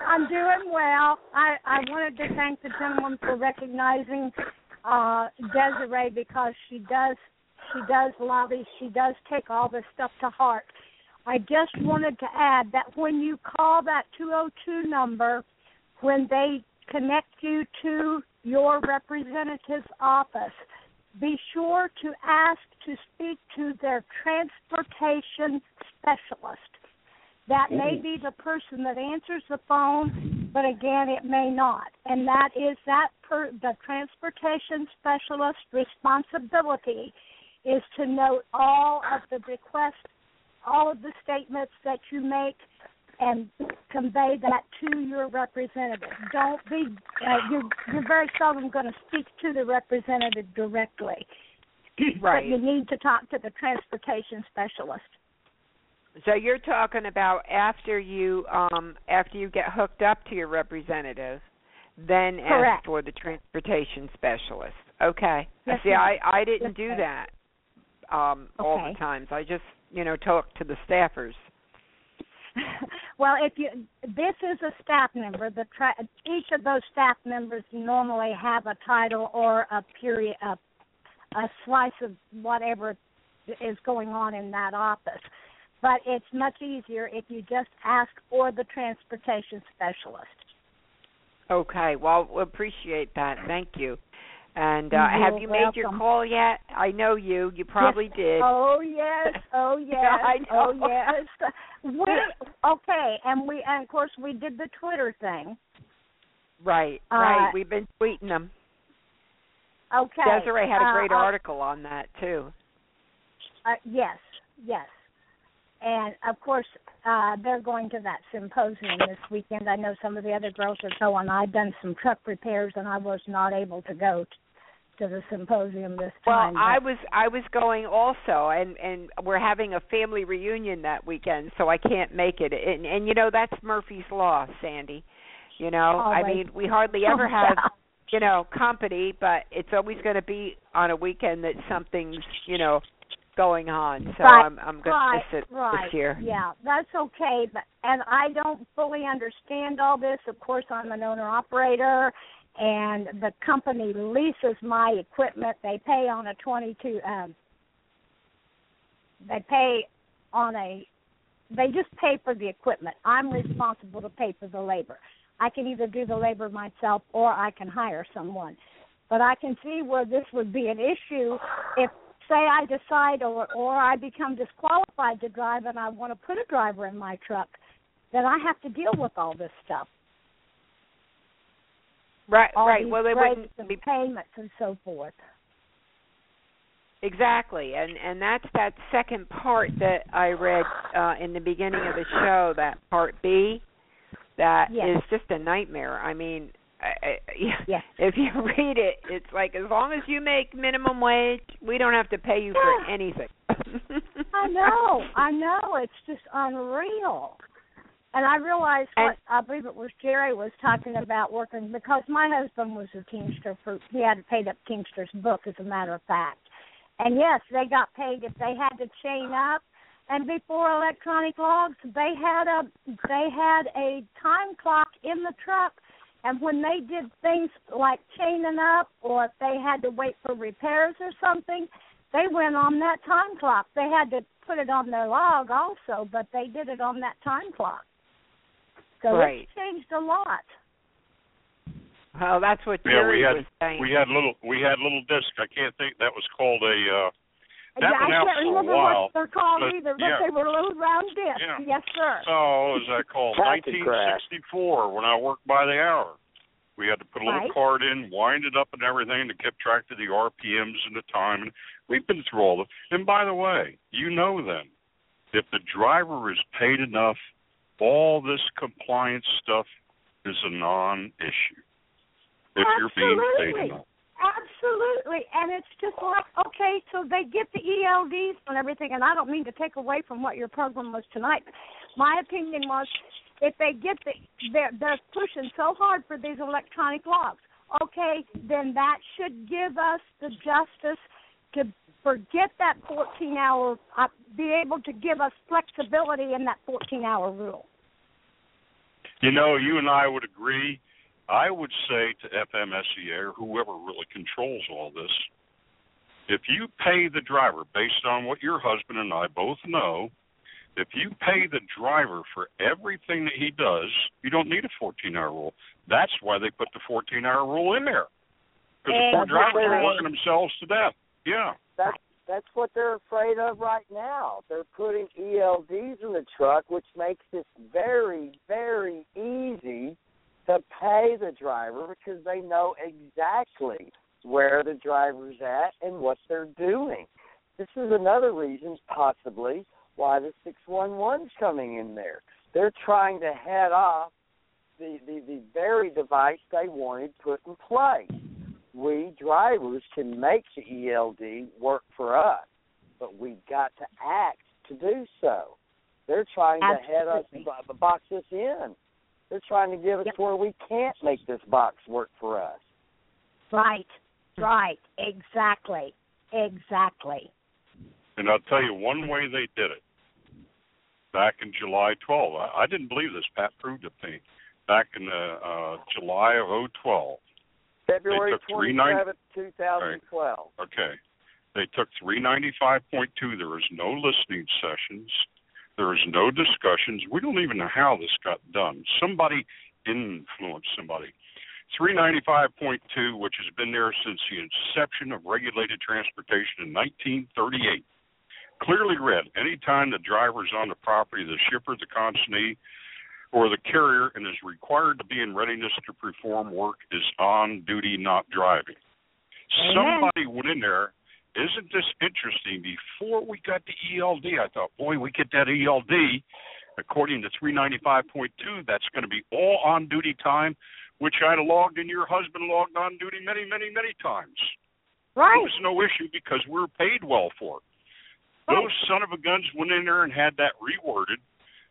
I'm doing well. I I wanted to thank the gentleman for recognizing uh Desiree because she does she does lobby. She does take all this stuff to heart. I just wanted to add that when you call that 202 number, when they connect you to your representative's office, be sure to ask to speak to their transportation specialist. That may be the person that answers the phone, but again, it may not. And that is that per, the transportation specialist responsibility is to note all of the requests, all of the statements that you make, and convey that to your representative. Don't be uh, you're, you're very seldom going to speak to the representative directly, Right. but you need to talk to the transportation specialist. So you're talking about after you um after you get hooked up to your representative, then Correct. ask for the transportation specialist. Okay. Yes, See, ma'am. I I didn't Yes, do that um all the times. I just, you know, talk to the staffers. well, if you this is a staff member, the tra- each of those staff members normally have a title or a period a a slice of whatever is going on in that office. But it's much easier if you just ask for the transportation specialist. Okay. Well, we appreciate that. Thank you. And uh have you made your call yet? I know you. You probably Yes. did. Oh yes, oh yes, I oh yes. We okay, and we and of course we did the Twitter thing. Right, Uh, right. We've been tweeting them. Okay. Desiree had a uh, great uh, article on that too. Uh, yes, yes. And of course, uh, they're going to that symposium this weekend. I know some of the other girls are going. I've done some truck repairs, and I was not able to go to the symposium this time. Well. I was I was going also, and and we're having a family reunion that weekend, so I can't make it. And and you know that's Murphy's law, Sandy. You know, I mean, we hardly ever have you know company, but it's always going to be on a weekend that something's you know going on. So right, I'm I'm going to right, miss it right. this year. Yeah, that's okay. But and I don't fully understand all this. Of course, I'm an owner operator, and the company leases my equipment. They pay on a 22. Um, they pay on a. They just pay for the equipment. I'm responsible to pay for the labor. I can either do the labor myself or I can hire someone. But I can see where this would be an issue if say I decide or or I become disqualified to drive and I want to put a driver in my truck, then I have to deal with all this stuff. Right, All right. Well, they wouldn't and be payments and so forth. Exactly, and and that's that second part that I read uh, in the beginning of the show. That part B, that is Yes. just a nightmare. I mean, I, I, Yes. if you read it, it's like as long as you make minimum wage, we don't have to pay you for anything. I know, I know. It's just unreal. And I realized what I believe it was Jerry was talking about working because my husband was a Teamster for he had paid up Teamster's book as a matter of fact. And yes, they got paid if they had to chain up. And before electronic logs, they had a they had a time clock in the truck And when they did things like chaining up, or if they had to wait for repairs or something, they went on that time clock. They had to put it on their log also, but they did it on that time clock. So Right. it's changed a lot. Well, that's what Yeah, we had was saying. we had little we had little disc. I can't think that was called a. uh That yeah, went I out can't for a remember while, what they're called but, either, but yeah. they were little round discs. Yeah. Yes, sir. Oh, what was that called? 1964 when I worked by the hour. We had to put a little Right. card in, wind it up and everything to keep track of the RPMs and the time. And we've been through all the. And by the way, you know then, if the driver is paid enough, all this compliance stuff is a non-issue. If you're being paid Absolutely. enough. Absolutely. And it's just like, okay, so they get the ELDs and everything, and I don't mean to take away from what your program was tonight. My opinion was if they get the, they're, they're pushing so hard for these electronic logs, okay, then that should give us the justice to forget that 14 hour, uh, be able to give us flexibility in that 14 hour rule. You know, you and I would agree. I would say to FMCSA or whoever really controls all this, if you pay the driver based on what your husband and I both know, if you pay the driver for everything that he does, you don't need a 14 hour rule. That's why they put the 14 hour rule in there. Because the poor drivers are working themselves to death. Yeah. That's that's what they're afraid of right now. They're putting ELDs in the truck, which makes it very, very easy to pay the driver because they know exactly where the driver's at and what they're doing. This is another reason, possibly, why the 611's coming in there. They're trying to head off the, the, the very device they wanted put in place we drivers can make the ELD work for us, but we've got to act to do so. They're trying to head us, box us in. They're trying to give us where we can't make this box work for us. Right, right, exactly, exactly. And I'll tell you one way they did it. Back in July 12, I, I didn't believe this. Pat proved it to me. Back in uh, uh, July of 012, February took three nine- 27th, 2012. Okay. They took 395.2. There was no listening sessions. There was no discussions. We don't even know how this got done. Somebody influenced somebody. 395.2, which has been there since the inception of regulated transportation in 1938. Clearly read, anytime the driver is on the property, the shipper, the consignee, or the carrier and is required to be in readiness to perform work is on duty, not driving. Amen. Somebody went in there. Isn't this interesting? Before we got the ELD, I thought, boy, we get that ELD. According to 395.2, that's going to be all on duty time, which I logged and your husband logged on duty many, many, many times. Right. It was no issue because we were paid well for it. Those son of a guns went in there and had that reworded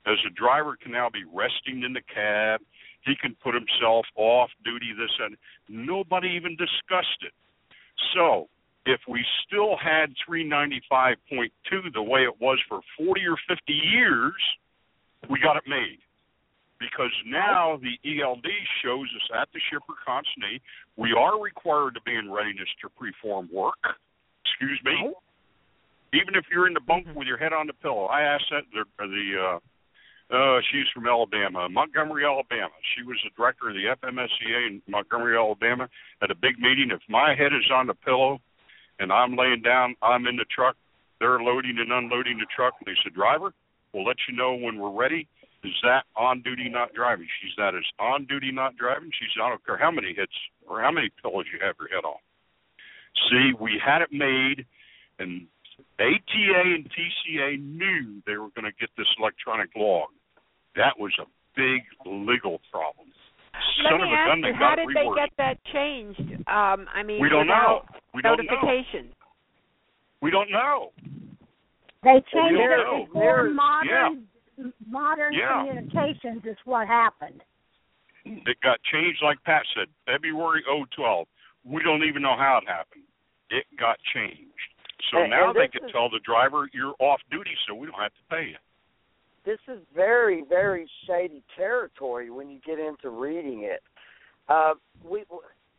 as a driver can now be resting in the cab. He can put himself off duty, this and nobody even discussed it. So if we still had 395.2 the way it was for 40 or 50 years, we got it made. Because now the ELD shows us at the shipper consignee, we are required to be in readiness to perform work. Excuse me. Even if you're in the bunk with your head on the pillow. I asked that the, the uh, uh, she's from Alabama, Montgomery, Alabama. She was the director of the FMCSA in Montgomery, Alabama. At a big meeting, if my head is on the pillow and I'm laying down, I'm in the truck. They're loading and unloading the truck. And they said, "Driver, we'll let you know when we're ready." Is that on duty, not driving? She's that is on duty, not driving. She said, "I don't care how many hits or how many pillows you have your head on." See, we had it made, and ATA and TCA knew they were going to get this electronic log. That was a big legal problem. Let me ask gun, you, how did it they get that changed? Um, I mean, We don't know. without We don't know. notification. We don't know. They changed it know. before There- modern modern Yeah. communications is what happened. It got changed, like Pat said, February 012. We don't even know how it happened. It got changed. So And- now and they can is- tell the driver you're off duty, so we don't have to pay you. This is very, very shady territory when you get into reading it. Uh, we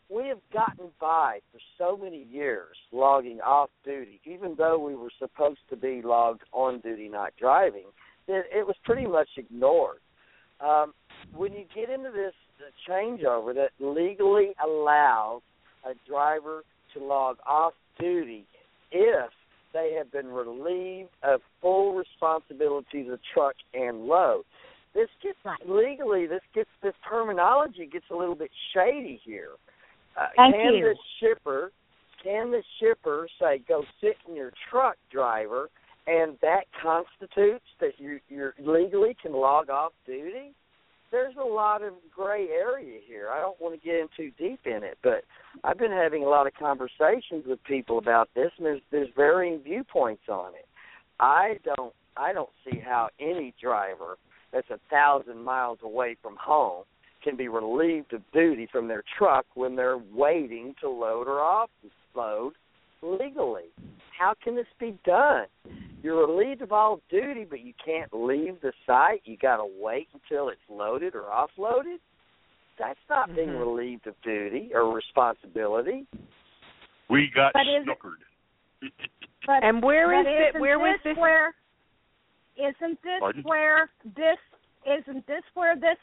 we have gotten by for so many years logging off duty, even though we were supposed to be logged on duty, not driving. That it was pretty much ignored. Um, when you get into this changeover that legally allows a driver to log off duty if they have been relieved of full responsibility of truck and load. This gets legally this gets this terminology gets a little bit shady here. Uh, Thank can you. the shipper can the shipper say go sit in your truck driver and that constitutes that you you legally can log off duty? There's a lot of gray area here. I don't want to get in too deep in it, but I've been having a lot of conversations with people about this, and there's there's varying viewpoints on it. I don't I don't see how any driver that's a thousand miles away from home can be relieved of duty from their truck when they're waiting to load or offload legally. How can this be done? You're relieved of all duty, but you can't leave the site. You got to wait until it's loaded or offloaded. That's not being Mhm. relieved of duty or responsibility. We got But is it- snookered. But, And where but is it? isn't Where was this this? Where isn't this Pardon? where this isn't this where this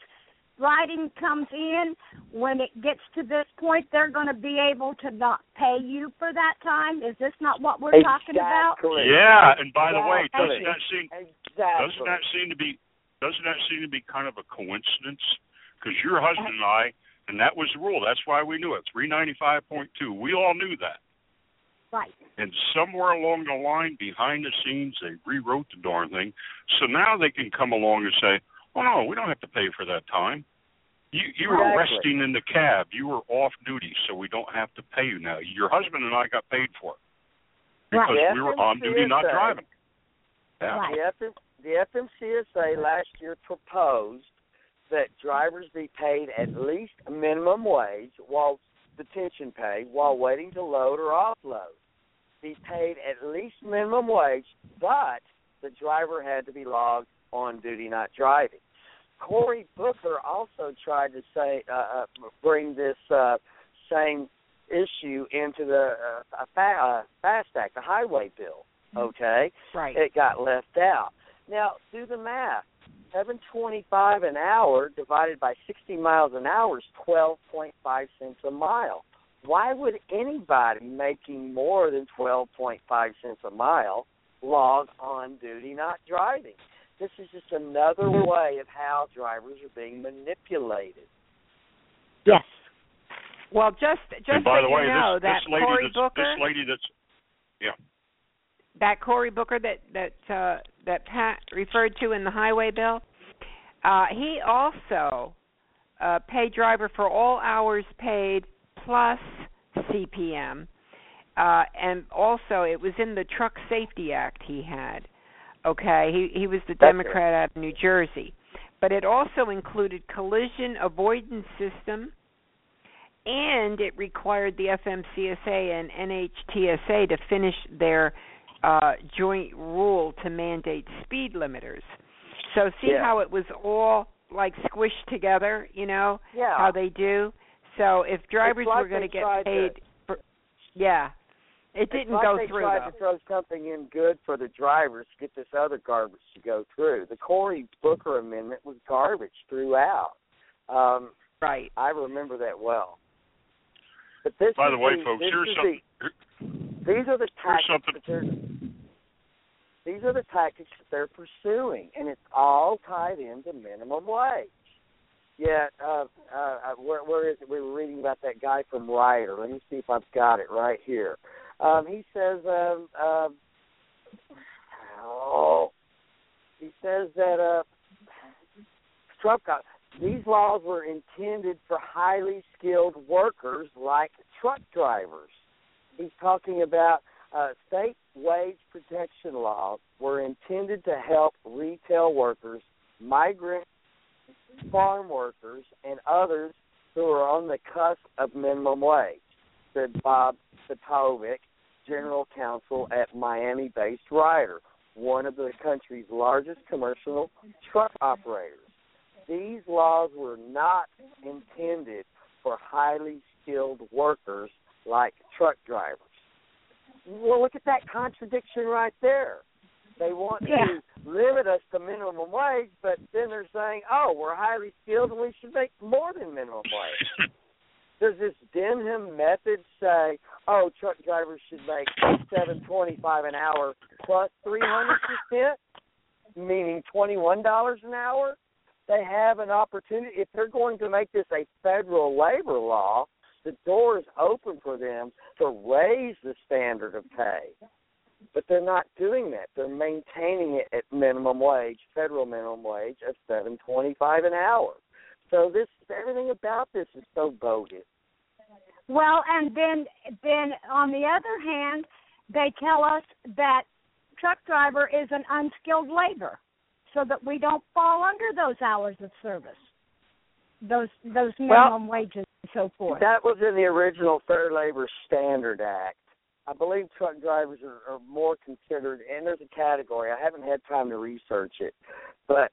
writing comes in? When it gets to this point, they're going to be able to not pay you for that time. Is this not what we're talking about? Exactly. Yeah, and by the way, doesn't that seem Exactly. doesn't that seem to be doesn't that seem to be kind of a coincidence? Because your husband and I, and that was the rule. That's why we knew it. Three ninety five point two. We all knew that. Right. And somewhere along the line, behind the scenes, they rewrote the darn thing. So now they can come along and say, "Oh no, we don't have to pay for that time. You you were Exactly. resting in the cab. You were off duty, so we don't have to pay you now. Your husband and I got paid for it because Right. we were on duty, not driving." Yeah. Right. The, FM, the FMCSA last year proposed that drivers be paid at least minimum wage while detention pay while waiting to load or offload. Be paid at least minimum wage, but the driver had to be logged on duty, not driving. Cory Booker also tried to say uh, uh, bring this uh, same issue into the uh, fa- uh, FAST Act, the highway bill. Okay, Right. it got left out. Now, do the math. Seven twenty-five an hour divided by sixty miles an hour is twelve point five cents a mile. Why would anybody making more than twelve point five cents a mile log on duty, not driving? This is just another way of how drivers are being manipulated. Yes. Well, just just and by so the you way, know this, that this lady Cory that's Booker, this lady that's yeah. that Cory Booker that that uh, that Pat referred to in the highway bill, uh, he also uh, paid driver for all hours paid plus CPM, uh, and also it was in the Truck Safety Act he had. Okay, he he was the That's Democrat out of New Jersey, but it also included collision avoidance system, and it required the FMCSA and NHTSA to finish their uh, joint rule to mandate speed limiters. So see Yeah. how it was all like squished together, you know, Yeah. how they do. So if drivers like were going to get paid, for, yeah, it didn't like go they through tried though. to throw something in good for the drivers to get this other garbage to go through. The Cory Booker amendment was garbage throughout. Um, right. I remember that well. But this By the way, the, folks, here's something. the, these are the Here's tactics something. that they're these are the tactics that they're pursuing, and it's all tied into minimum wage. Yet, uh, uh, uh, where, where is it? We were reading about that guy from Ryder. Let me see if I've got it right here. Um, he says, um, um, oh, he says that uh, Trump got these laws were intended for highly skilled workers like truck drivers. He's talking about uh, state wage protection laws were intended to help retail workers, migrant farm workers, and others who are on the cusp of minimum wage, said Bob Fatovic, general counsel at Miami based Ryder, one of the country's largest commercial truck operators. These laws were not intended for highly skilled workers like truck drivers. Well, look at that contradiction right there. They want Yeah. to limit us to minimum wage, but then they're saying, "Oh, we're highly skilled and we should make more than minimum wage." Does this Denham method say, "Oh, truck drivers should make seven twenty-five an hour plus three hundred percent, meaning twenty-one dollars an hour"? They have an opportunity if they're going to make this a federal labor law. The door is open for them to raise the standard of pay but they're not doing that. They're maintaining it at minimum wage, federal minimum wage of seven twenty five an hour. So this everything about this is so bogus. Well, and then then on the other hand, they tell us that truck driver is an unskilled labor, so that we don't fall under those hours of service, those those minimum wages and so forth. That was in the original Fair Labor Standard Act. I believe truck drivers are, are more considered, and there's a category. I haven't had time to research it, but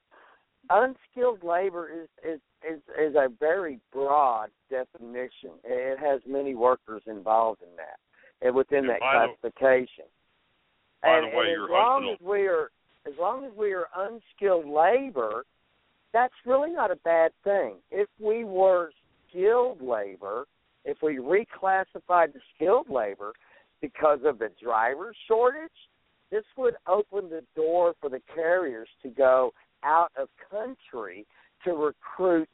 unskilled labor is is is, is a very broad definition. It has many workers involved in that, and within And that the- classification. by and, the way, and your as long husband as we are as long as we are unskilled labor, that's really not a bad thing. If we were skilled labor, if we reclassified the skilled labor because of the driver shortage, this would open the door for the carriers to go out of country to recruit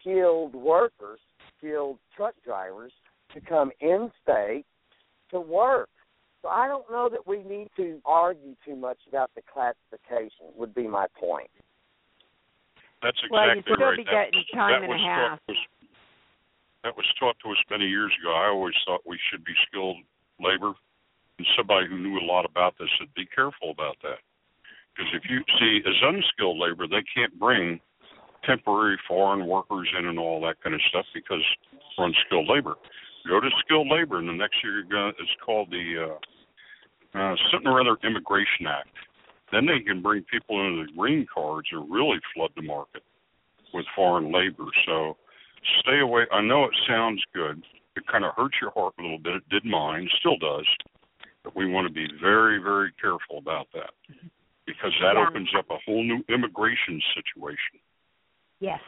skilled workers, skilled truck drivers to come in state to work. So I don't know that we need to argue too much about the classification. Would be my point. That's Well, exactly you'd still right. be That- getting time that and a was half. Taught to us, that was taught to us many years ago. I always thought we should be skilled labor, and somebody who knew a lot about this said, "Be careful about that." Because if you see as unskilled labor, they can't bring temporary foreign workers in and all that kind of stuff because we're unskilled labor. Go to skilled labor, and the next year you're going. It's called the uh, uh, something or other Immigration Act. Then they can bring people into the green cards and really flood the market with foreign labor. So stay away. I know it sounds good. It kind of hurts your heart a little bit. It did mine, still does. But we want to be very, very careful about that because that Yeah. opens up a whole new immigration situation. Yes.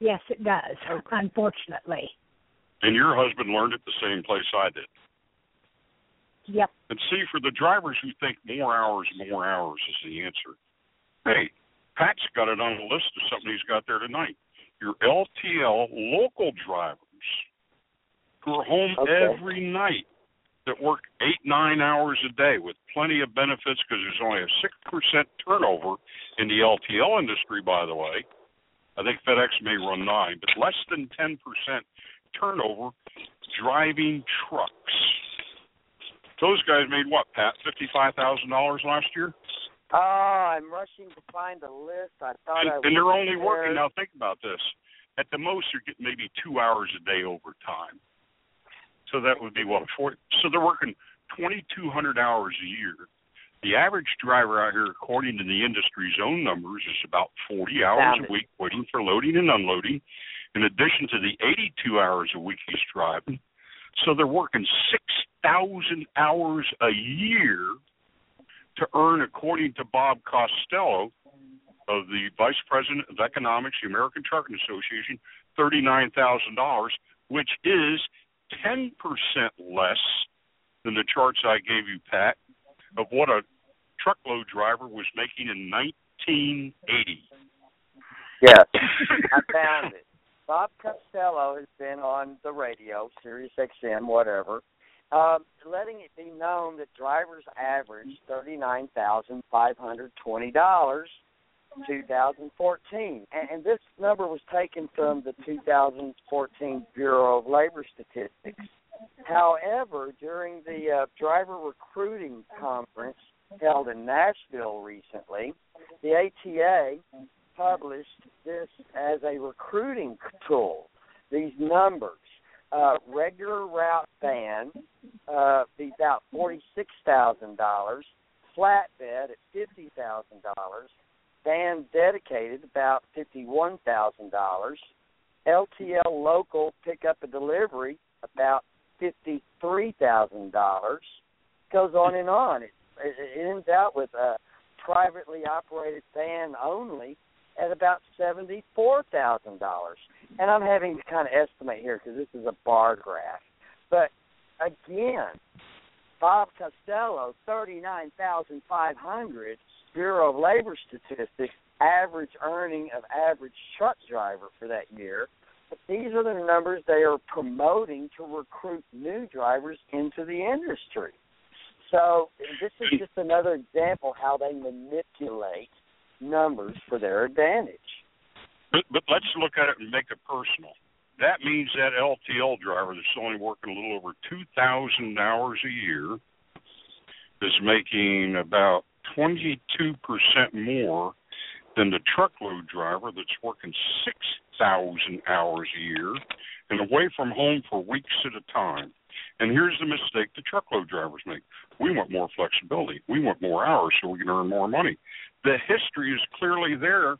Yes, it does. Unfortunately. And your husband learned it the same place I did. Yep. And see, for the drivers who think more hours, more hours is the answer. Hey, Pat's got it on the list of something he's got there tonight. Your LTL local drivers who are home Okay. every night that work eight, nine hours a day with plenty of benefits because there's only a 6% turnover in the LTL industry, by the way. I think FedEx may run nine, but less than 10% turnover driving trucks. Those guys made what, Pat? Fifty-five thousand dollars last year, Oh, I'm rushing to find the list. I thought and, I and they're only prepared. working. Now think about this: at the most, you're getting maybe two hours a day overtime. So that would be what four. So they're working twenty-two hundred hours a year. The average driver out here, according to the industry's own numbers, is about 40 hours a week waiting for loading and unloading, in addition to the 82 hours a week he's driving. So they're working 6,000 hours a year to earn, according to Bob Costello of the Vice President of Economics, the American Trucking Association, $39,000, which is 10% less than the charts I gave you, Pat, of what a truckload driver was making in 1980. Yes, I found it. Bob Costello has been on the radio, Sirius XM, whatever, um, letting it be known that drivers average thirty nine thousand five hundred twenty dollars, 2014, and, and this number was taken from the 2014 Bureau of Labor Statistics. However, during the uh, driver recruiting conference held in Nashville recently, the ATA published this as a recruiting tool. These numbers, uh, regular route van, uh, be about forty-six thousand dollars. Flatbed at fifty thousand dollars. Van dedicated about fifty-one thousand dollars. LTL local pickup and delivery about fifty three thousand dollars. Goes on and on. It, it ends out with a privately operated van only at about seventy four thousand dollars. And I'm having to kind of estimate here because this is a bar graph. But again, Bob Costello, thirty nine thousand five hundred. Bureau of Labor Statistics average earning of average truck driver for that year. But these are the numbers they are promoting to recruit new drivers into the industry. So this is just another example how they manipulate numbers for their advantage. But, but let's look at it and make it personal. That means that LTL driver that's only working a little over 2,000 hours a year is making about 22% more than the truckload driver that's working 6,000 hours a year and away from home for weeks at a time. And here's the mistake the truckload drivers make. We want more flexibility. We want more hours so we can earn more money. The history is clearly there.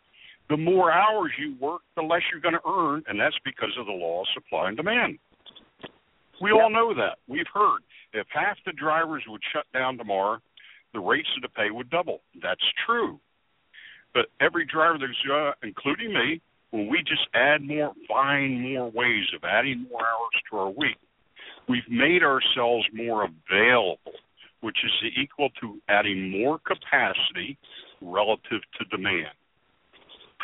The more hours you work, the less you're going to earn, and that's because of the law of supply and demand. We all know that. We've heard if half the drivers would shut down tomorrow, the rates of the pay would double. That's true. But every driver that's, uh, including me, when we just add more, find more ways of adding more hours to our week, we've made ourselves more available, which is equal to adding more capacity relative to demand.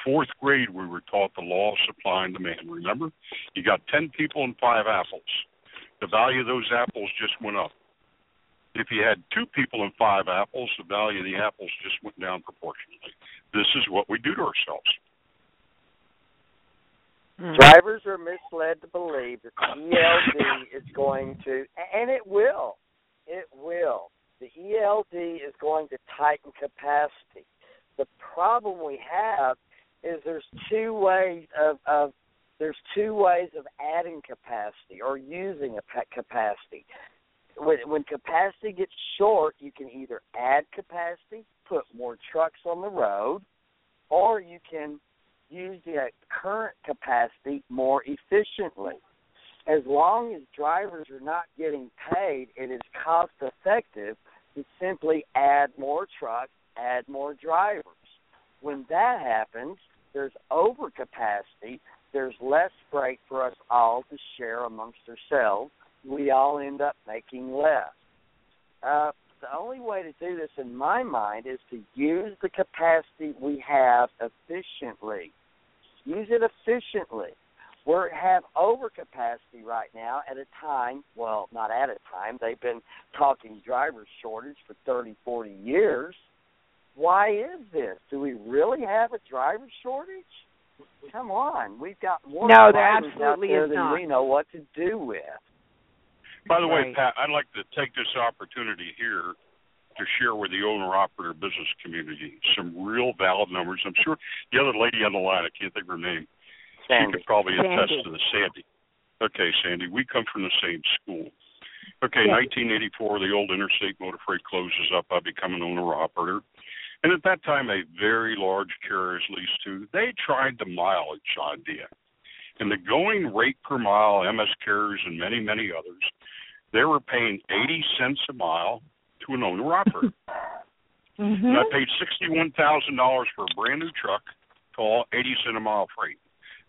Fourth grade, we were taught the law of supply and demand. Remember, you got ten people and five apples. The value of those apples just went up. If you had two people and five apples, the value of the apples just went down proportionately. This is what we do to ourselves. Mm. Drivers are misled to believe that the ELD is going to, and it will, it will. The ELD is going to tighten capacity. The problem we have is there's two ways of, of there's two ways of adding capacity or using a capacity. When, when capacity gets short, you can either add capacity, put more trucks on the road, or you can use the current capacity more efficiently. As long as drivers are not getting paid, it is cost effective to simply add more trucks, add more drivers. When that happens, there's overcapacity, there's less freight for us all to share amongst ourselves. We all end up making less. Uh, the only way to do this, in my mind, is to use the capacity we have efficiently. Use it efficiently. We have overcapacity right now at a time, well, not at a time, they've been talking driver shortage for 30, 40 years. Why is this? Do we really have a driver shortage? Come on, we've got more no, drivers out there than not. we know what to do with. By the way, Pat, I'd like to take this opportunity here to share with the owner operator business community some real valid numbers. I'm sure the other lady on the line, I can't think of her name, she Sandy. could probably attest Sandy. to the Sandy. Okay, Sandy, we come from the same school. Okay, Yeah. 1984, the old interstate motor freight closes up. I become an owner operator. And at that time, a very large carrier is leased to. They tried the mileage idea. And the going rate per mile, MS carriers and many, many others, they were paying 80 cents a mile to an owner operator. Mm-hmm. And I paid sixty-one thousand dollars for a brand new truck to haul eighty cent a mile freight.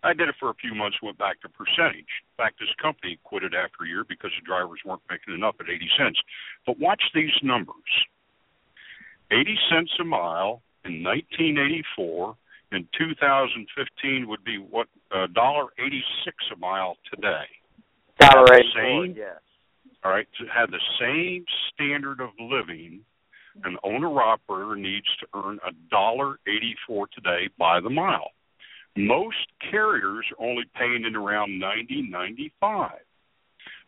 I did it for a few months, went back to percentage. In fact, this company quit it after a year because the drivers weren't making enough at eighty cents. But watch these numbers: eighty cents a mile in nineteen eighty-four. In 2015 would be what a dollar eighty-six a mile today. Dollar Have the eighty-four, same- yes. all right, to have the same standard of living, an owner operator needs to earn a dollar eighty four today by the mile. Most carriers are only paying in around ninety ninety five.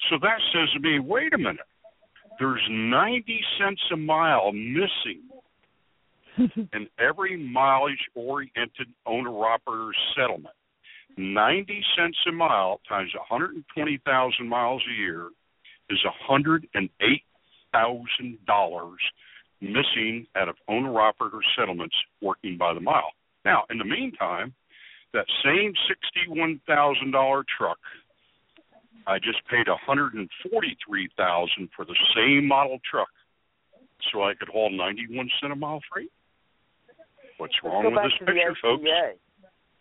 So that says to me, wait a minute, there's ninety cents a mile missing in every mileage oriented owner operator settlement. 90 cents a mile times 120,000 miles a year is $108,000 missing out of owner operator settlements working by the mile. Now, in the meantime, That same sixty-one thousand dollar truck, I just paid a hundred and forty-three thousand for the same model truck, so I could haul ninety-one cent a mile freight. What's Let's wrong go with back this to the picture, folks?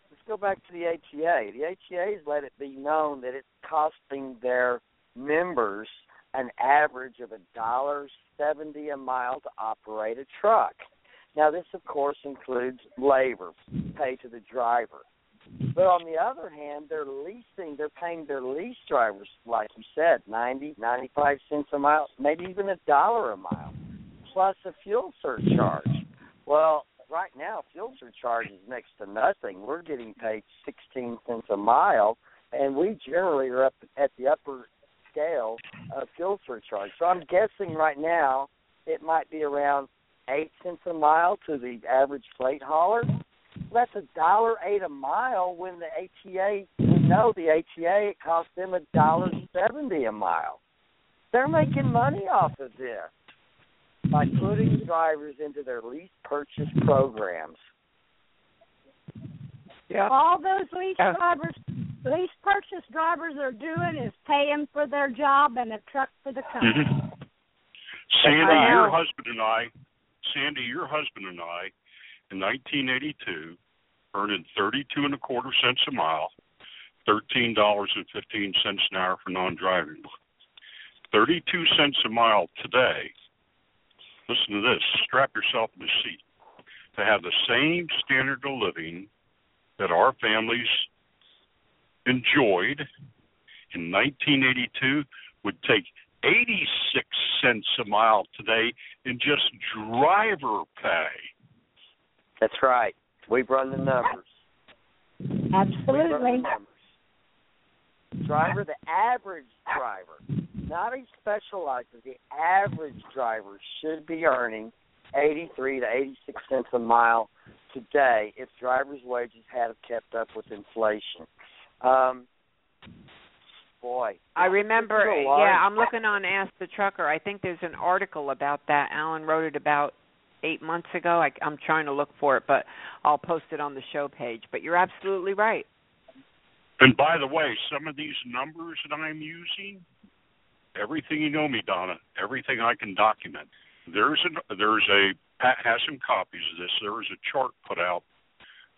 Let's go back to the HEA. The HEA has let it be known that it's costing their members an average of a dollar seventy a mile to operate a truck. Now, this of course includes labor, pay to the driver. But on the other hand, they're leasing, they're paying their lease drivers, like you said, ninety, ninety-five cents a mile, maybe even a dollar a mile, plus a fuel surcharge. Well, right now, fuel surcharge is next to nothing. We're getting paid 16 cents a mile, and we generally are up at the upper scale of fuel surcharge. So I'm guessing right now it might be around eight cents a mile to the average freight hauler. That's a dollar eight a mile when the ATA know the ATA it costs them a dollar seventy a mile. They're making money off of this by putting drivers into their lease purchase programs. Yeah. All those lease Yeah. drivers, lease purchase drivers are doing is paying for their job and a truck for the company. Mhm. Sandy, I your husband and I, Sandy, your husband and I, in 1982, earning 32 and a quarter cents a mile, thirteen dollars and fifteen cents an hour for non-driving. 32 cents a mile today. Listen to this. Strap yourself in the seat. To have the same standard of living that our families enjoyed in 1982 would take 86 cents a mile today in just driver pay. That's right. We've run the numbers. We've run the Absolutely. numbers. Driver, the average driver, not a specializer, the average driver should be earning 83 to 86 cents a mile today if drivers' wages had kept up with inflation. Um, boy, I remember, This is a large- yeah, I'm looking on Ask the Trucker. I think there's an article about that. Alan wrote it about eight months ago. I, I'm trying to look for it, but I'll post it on the show page. But you're absolutely right. And by the way, some of these numbers that I'm using, everything you know me, Donna, everything I can document. There's a there's a Pat has some copies of this. There was a chart put out,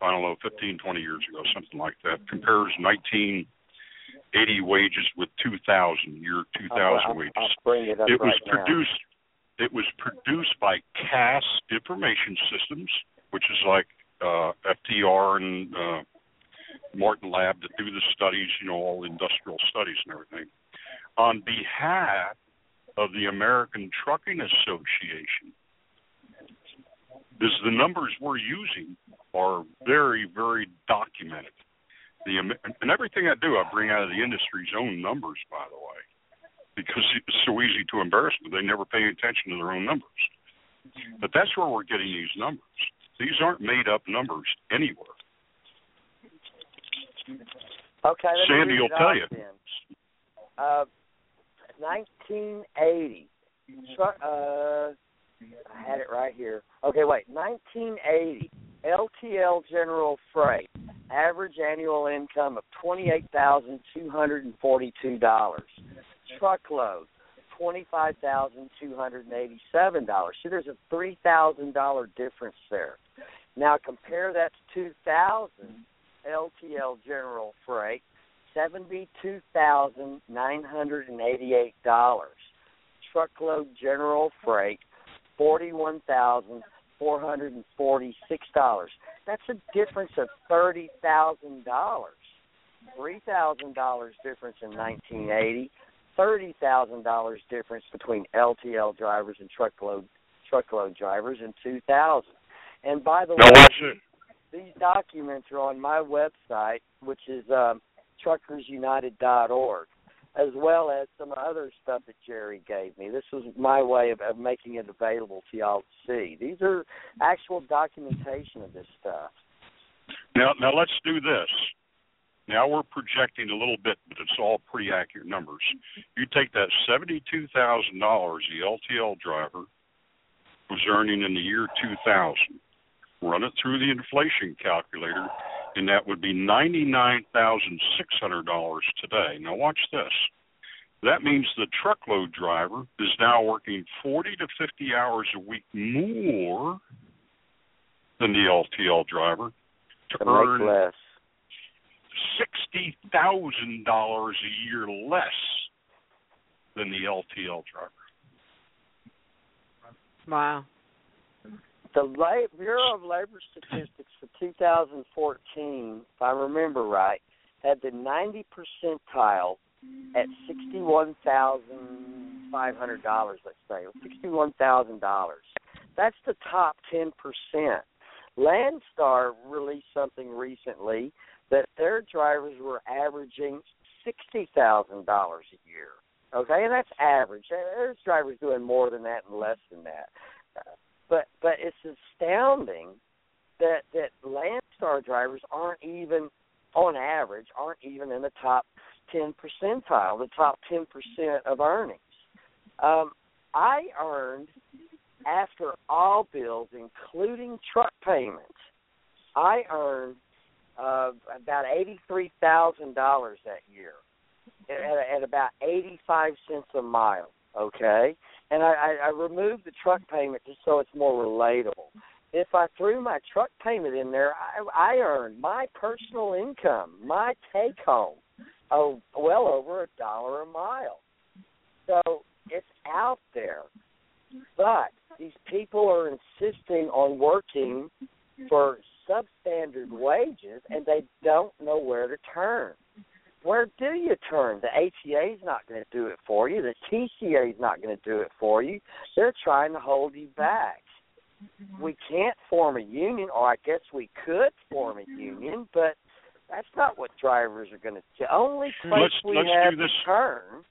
I don't know, 15, 20 years ago, something like that. Compares 1980 wages with 2000 year 2000 I'll, wages. I'll bring it up it was right now. produced it was produced by CAS Information Systems, which is like uh, FTR and uh, Martin Labbe that do the studies, you know, all industrial studies and everything, on behalf of the American Trucking Association. This the numbers we're using are very, very documented. The and everything I do, I bring out of the industry's own numbers, by the way, because it's so easy to embarrass them. They never pay attention to their own numbers. But that's where we're getting these numbers. These aren't made up numbers anywhere. Okay, Sandy will tell you. Then. Uh, 1980. Tru- uh, I had it right here. Okay, wait. 1980. LTL General Freight. Average annual income of twenty-eight thousand two hundred and forty-two dollars. Truckload. Twenty-five thousand two hundred and eighty-seven dollars. See, there's a three thousand dollar difference there. Now compare that to two thousand LTL General Freight, seventy-two thousand nine hundred and eighty-eight dollars. Truckload General Freight, forty-one thousand four hundred and forty-six dollars. That's a difference of thirty thousand dollars. Three thousand dollars difference in nineteen eighty. Thirty thousand dollars difference between LTL drivers and truckload truckload drivers in two thousand. And by the Now way, watch it. These documents are on my website, which is um, truckersunited.org, as well as some other stuff that Jerry gave me. This was my way of, of making it available to y'all to see. These are actual documentation of this stuff. Now, now let's do this. Now we're projecting a little bit, but it's all pretty accurate numbers. You take that seventy-two thousand dollars the LTL driver was earning in the year two thousand, run it through the inflation calculator, and that would be $99,600 today. Now, watch this. That means the truckload driver is now working 40 to 50 hours a week more than the LTL driver to To earn less. sixty thousand dollars a year less than the LTL driver. Wow. The La- Bureau of Labor Statistics for 2014, if I remember right, had the 90 percentile at $61,500, let's say, or $61,000. That's the top 10%. Landstar released something recently that their drivers were averaging $60,000 a year. Okay, and that's average. There's drivers doing more than that and less than that. But but it's astounding that that Landstar drivers aren't even on average aren't even in the top ten percentile, the top ten percent of earnings. Um, I earned after all bills, including truck payments, I earned uh, about eighty three thousand dollars that year at, at about eighty five cents a mile. Okay, and I, I, I removed the truck payment just so it's more relatable. If I threw my truck payment in there, I, I earned my personal income, my take home, oh, well over a dollar a mile. So it's out there, but these people are insisting on working for substandard wages, and they don't know where to turn where do you turn? The ATA is not going to do it for you. The TCA is not going to do it for you. They're trying to hold you back. Mm-hmm. We can't form a union, or I guess we could form a mm-hmm. union, but that's not what drivers are going to do. Only place Let's- we let's have to turn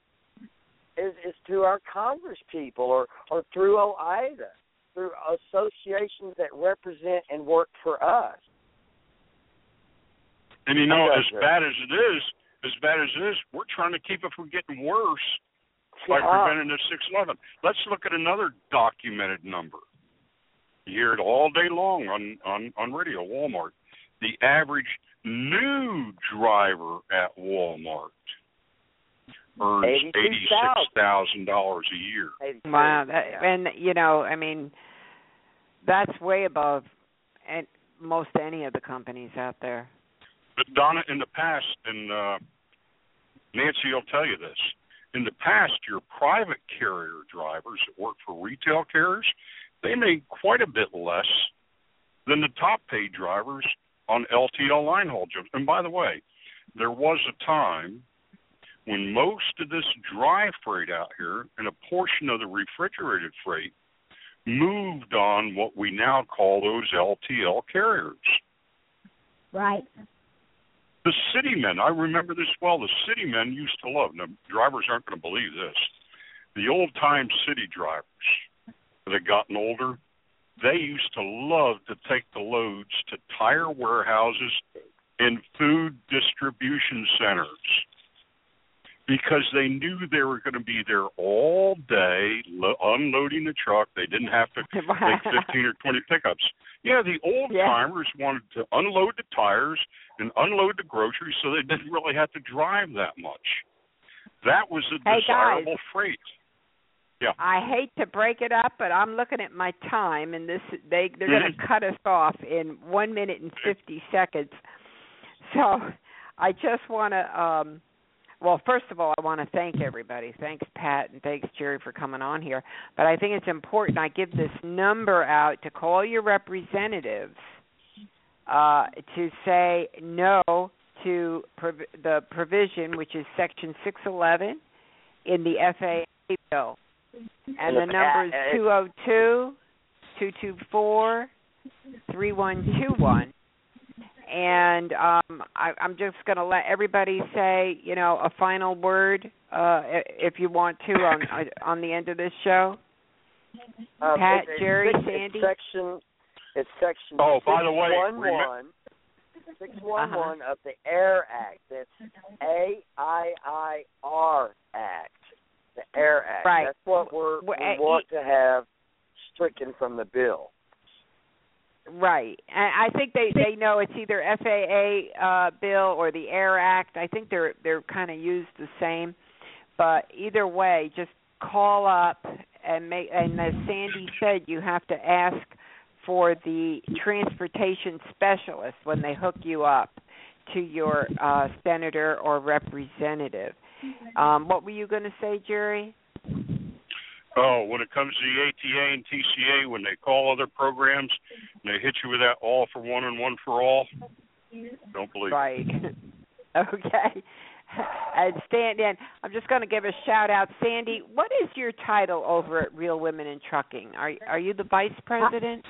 is is to our Congress people, or or through OOIDA, through associations that represent and work for us. And you know, as bad as it is, as bad as it is, we're trying to keep it from getting worse by Yeah. preventing the 611. Let's look at another documented number. You hear it all day long on on on radio. Walmart, the average new driver at Walmart earns eighty six thousand dollars a year. Wow, that, and you know, I mean, that's way above and most any of the companies out there. Donna, in the past, and uh, Nancy will tell you this. In the past, your private carrier drivers that work for retail carriers, they made quite a bit less than the top paid drivers on LTL line haul jobs. And by the way, there was a time when most of this dry freight out here and a portion of the refrigerated freight moved on what we now call those LTL carriers. Right. The city men, I remember this well. The city men used to love. Now, drivers aren't going to believe this. The old time city drivers that had gotten older, they used to love to take the loads to tire warehouses and food distribution centers because they knew they were going to be there all day lo- unloading the truck. They didn't have to take 15 or 20 pickups. Yeah, the old timers wanted to unload the tires and unload the groceries so they didn't really have to drive that much. That was a Hey, guys. desirable freight. Yeah. I hate to break it up, but I'm looking at my time, and this they they're going to cut us off in one minute and fifty seconds. So I just want to. um well, first of all, I want to thank everybody. Thanks, Pat, and thanks, Jerry, for coming on here. But I think it's important I give this number out to call your representatives uh, to say no to prov- the provision, which is Section 611 in the FAA bill. And the number is Uh, uh, 202 224 3121 and um, I, I'm just going to let everybody say, you know, a final word, uh, if you want to, on on the end of this show. Um, Pat, it's- it's Jerry, six- Sandy? It's section. It's section. Oh, by the way, 611, 611 of the Air Act. That's A I I R Act. The Air Act. Right. That's what we're, we uh, want to have stricken from the bill. Right. And I think they they know it's either FAA uh bill or the Air Act. I think they're they're kind of used the same. But either way, just call up and make and as Sandy said, you have to ask for the transportation specialist when they hook you up to your uh senator or representative. Um what were you going to say, Jerry? Oh, when it comes to the ATA and TCA, when they call other programs and they hit you with that all for one and one for all, don't believe Right. okay. And stand in. I'm just going to give a shout out, Sandy. What is your title over at Real Women in Trucking? Are are you the vice president?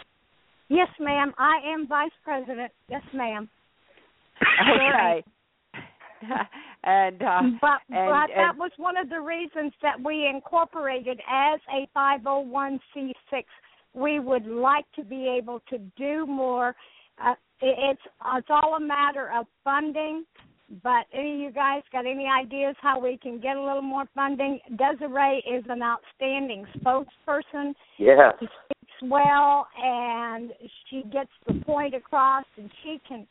Yes, ma'am. I am vice president. Yes, ma'am. Okay. and uh, But and, but that and- was one of the reasons that we incorporated as a 501c6. We would like to be able to do more. Uh, it's it's all a matter of funding. But any of you guys got any ideas how we can get a little more funding? Desiree is an outstanding spokesperson. Yes. She speaks well and she gets the point across, and she can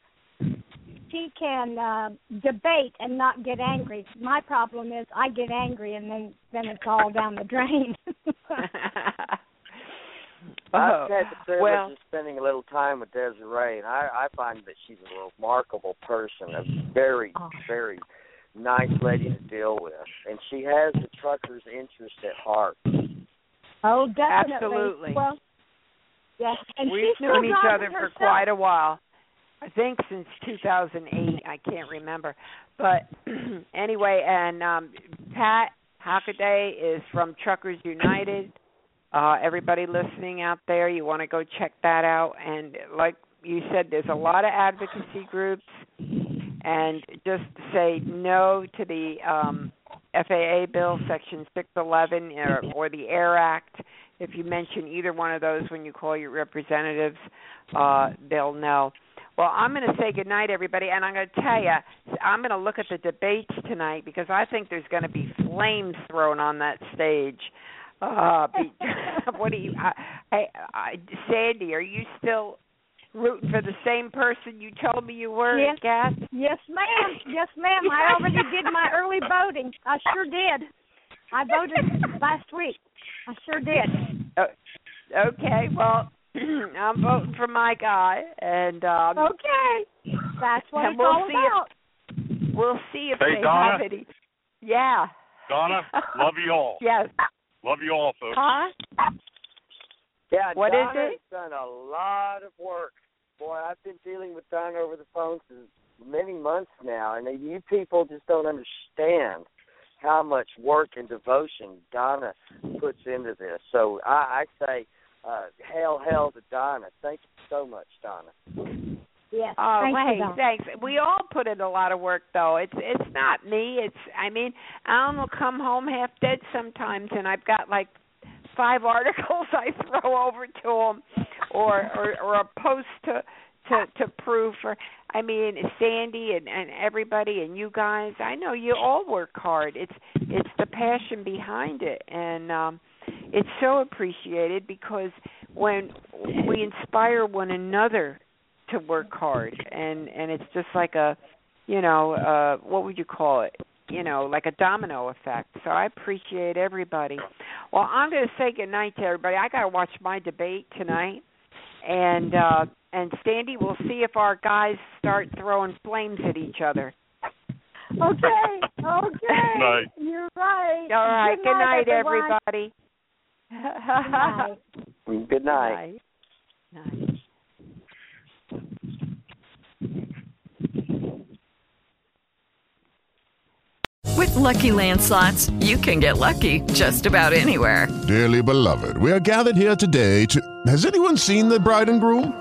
she can uh, debate and not get angry. My problem is I get angry and then then it's all down the drain. I've had the privilege well- of spending a little time with Desiree, and I, I find that she's a remarkable person, a very, very nice lady to deal with, and she has the trucker's interest at heart. oh, definitely. Absolutely. Well, yes, and We've known each driving other for quite a while. I think since 2008. I can't remember, but anyway, and um Pat Hockaday is from Truckers United. Uh everybody listening out there, you want to go check that out. And like you said, there's a lot of advocacy groups, and just say no to the um FAA bill section 611 or, or the Air Act. If you mention either one of those when you call your representatives, uh, they'll know. Well, I'm going to say good night, everybody, and I'm going to tell you, I'm going to look at the debates tonight because I think there's going to be flames thrown on that stage. Uh, be, what do you, I, I, I, Sandy? Are you still rooting for the same person you told me you were, Yes. Gas? Yes, ma'am. Yes, ma'am. I already did my early voting. I sure did. I voted last week. I sure did. Uh, okay, well, I'm voting for my guy, and um, Okay. That's what and it's we'll all see about. if we'll see if Hey, they Donna? have any. Yeah. Donna, love you all. Yes. Love you all, folks. Huh? Yeah, What is Donna's it? done a lot of work. Boy, I've been dealing with Donna over the phone for many months now, and you people just don't understand how much work and devotion Donna puts into this. So I, I say, uh, hail, hail to Donna. Thank you so much, Donna. Yes. Oh, Thank hey, thanks. We all put in a lot of work, though. It's it's not me. It's I mean, Alan will come home half dead sometimes, and I've got like five articles I throw over to him, or or, or a post to to to prove for. I mean, Sandy and and everybody and you guys. I know you all work hard. It's it's the passion behind it, and um it's so appreciated because when we inspire one another to work hard and and it's just like a you know uh what would you call it? You know like a domino effect. So i appreciate everybody. Well i'm going to say good night to everybody. I got to watch my debate tonight. And uh and Sandy, we'll see if our guys start throwing flames at each other. Okay. Okay. Night. You're right. All right. Good Good night, everyone. everybody. Good night. Good night. Night. With LuckyLand slots, you can get lucky just about anywhere. Dearly beloved, we are gathered here today to. Has anyone seen the bride and groom?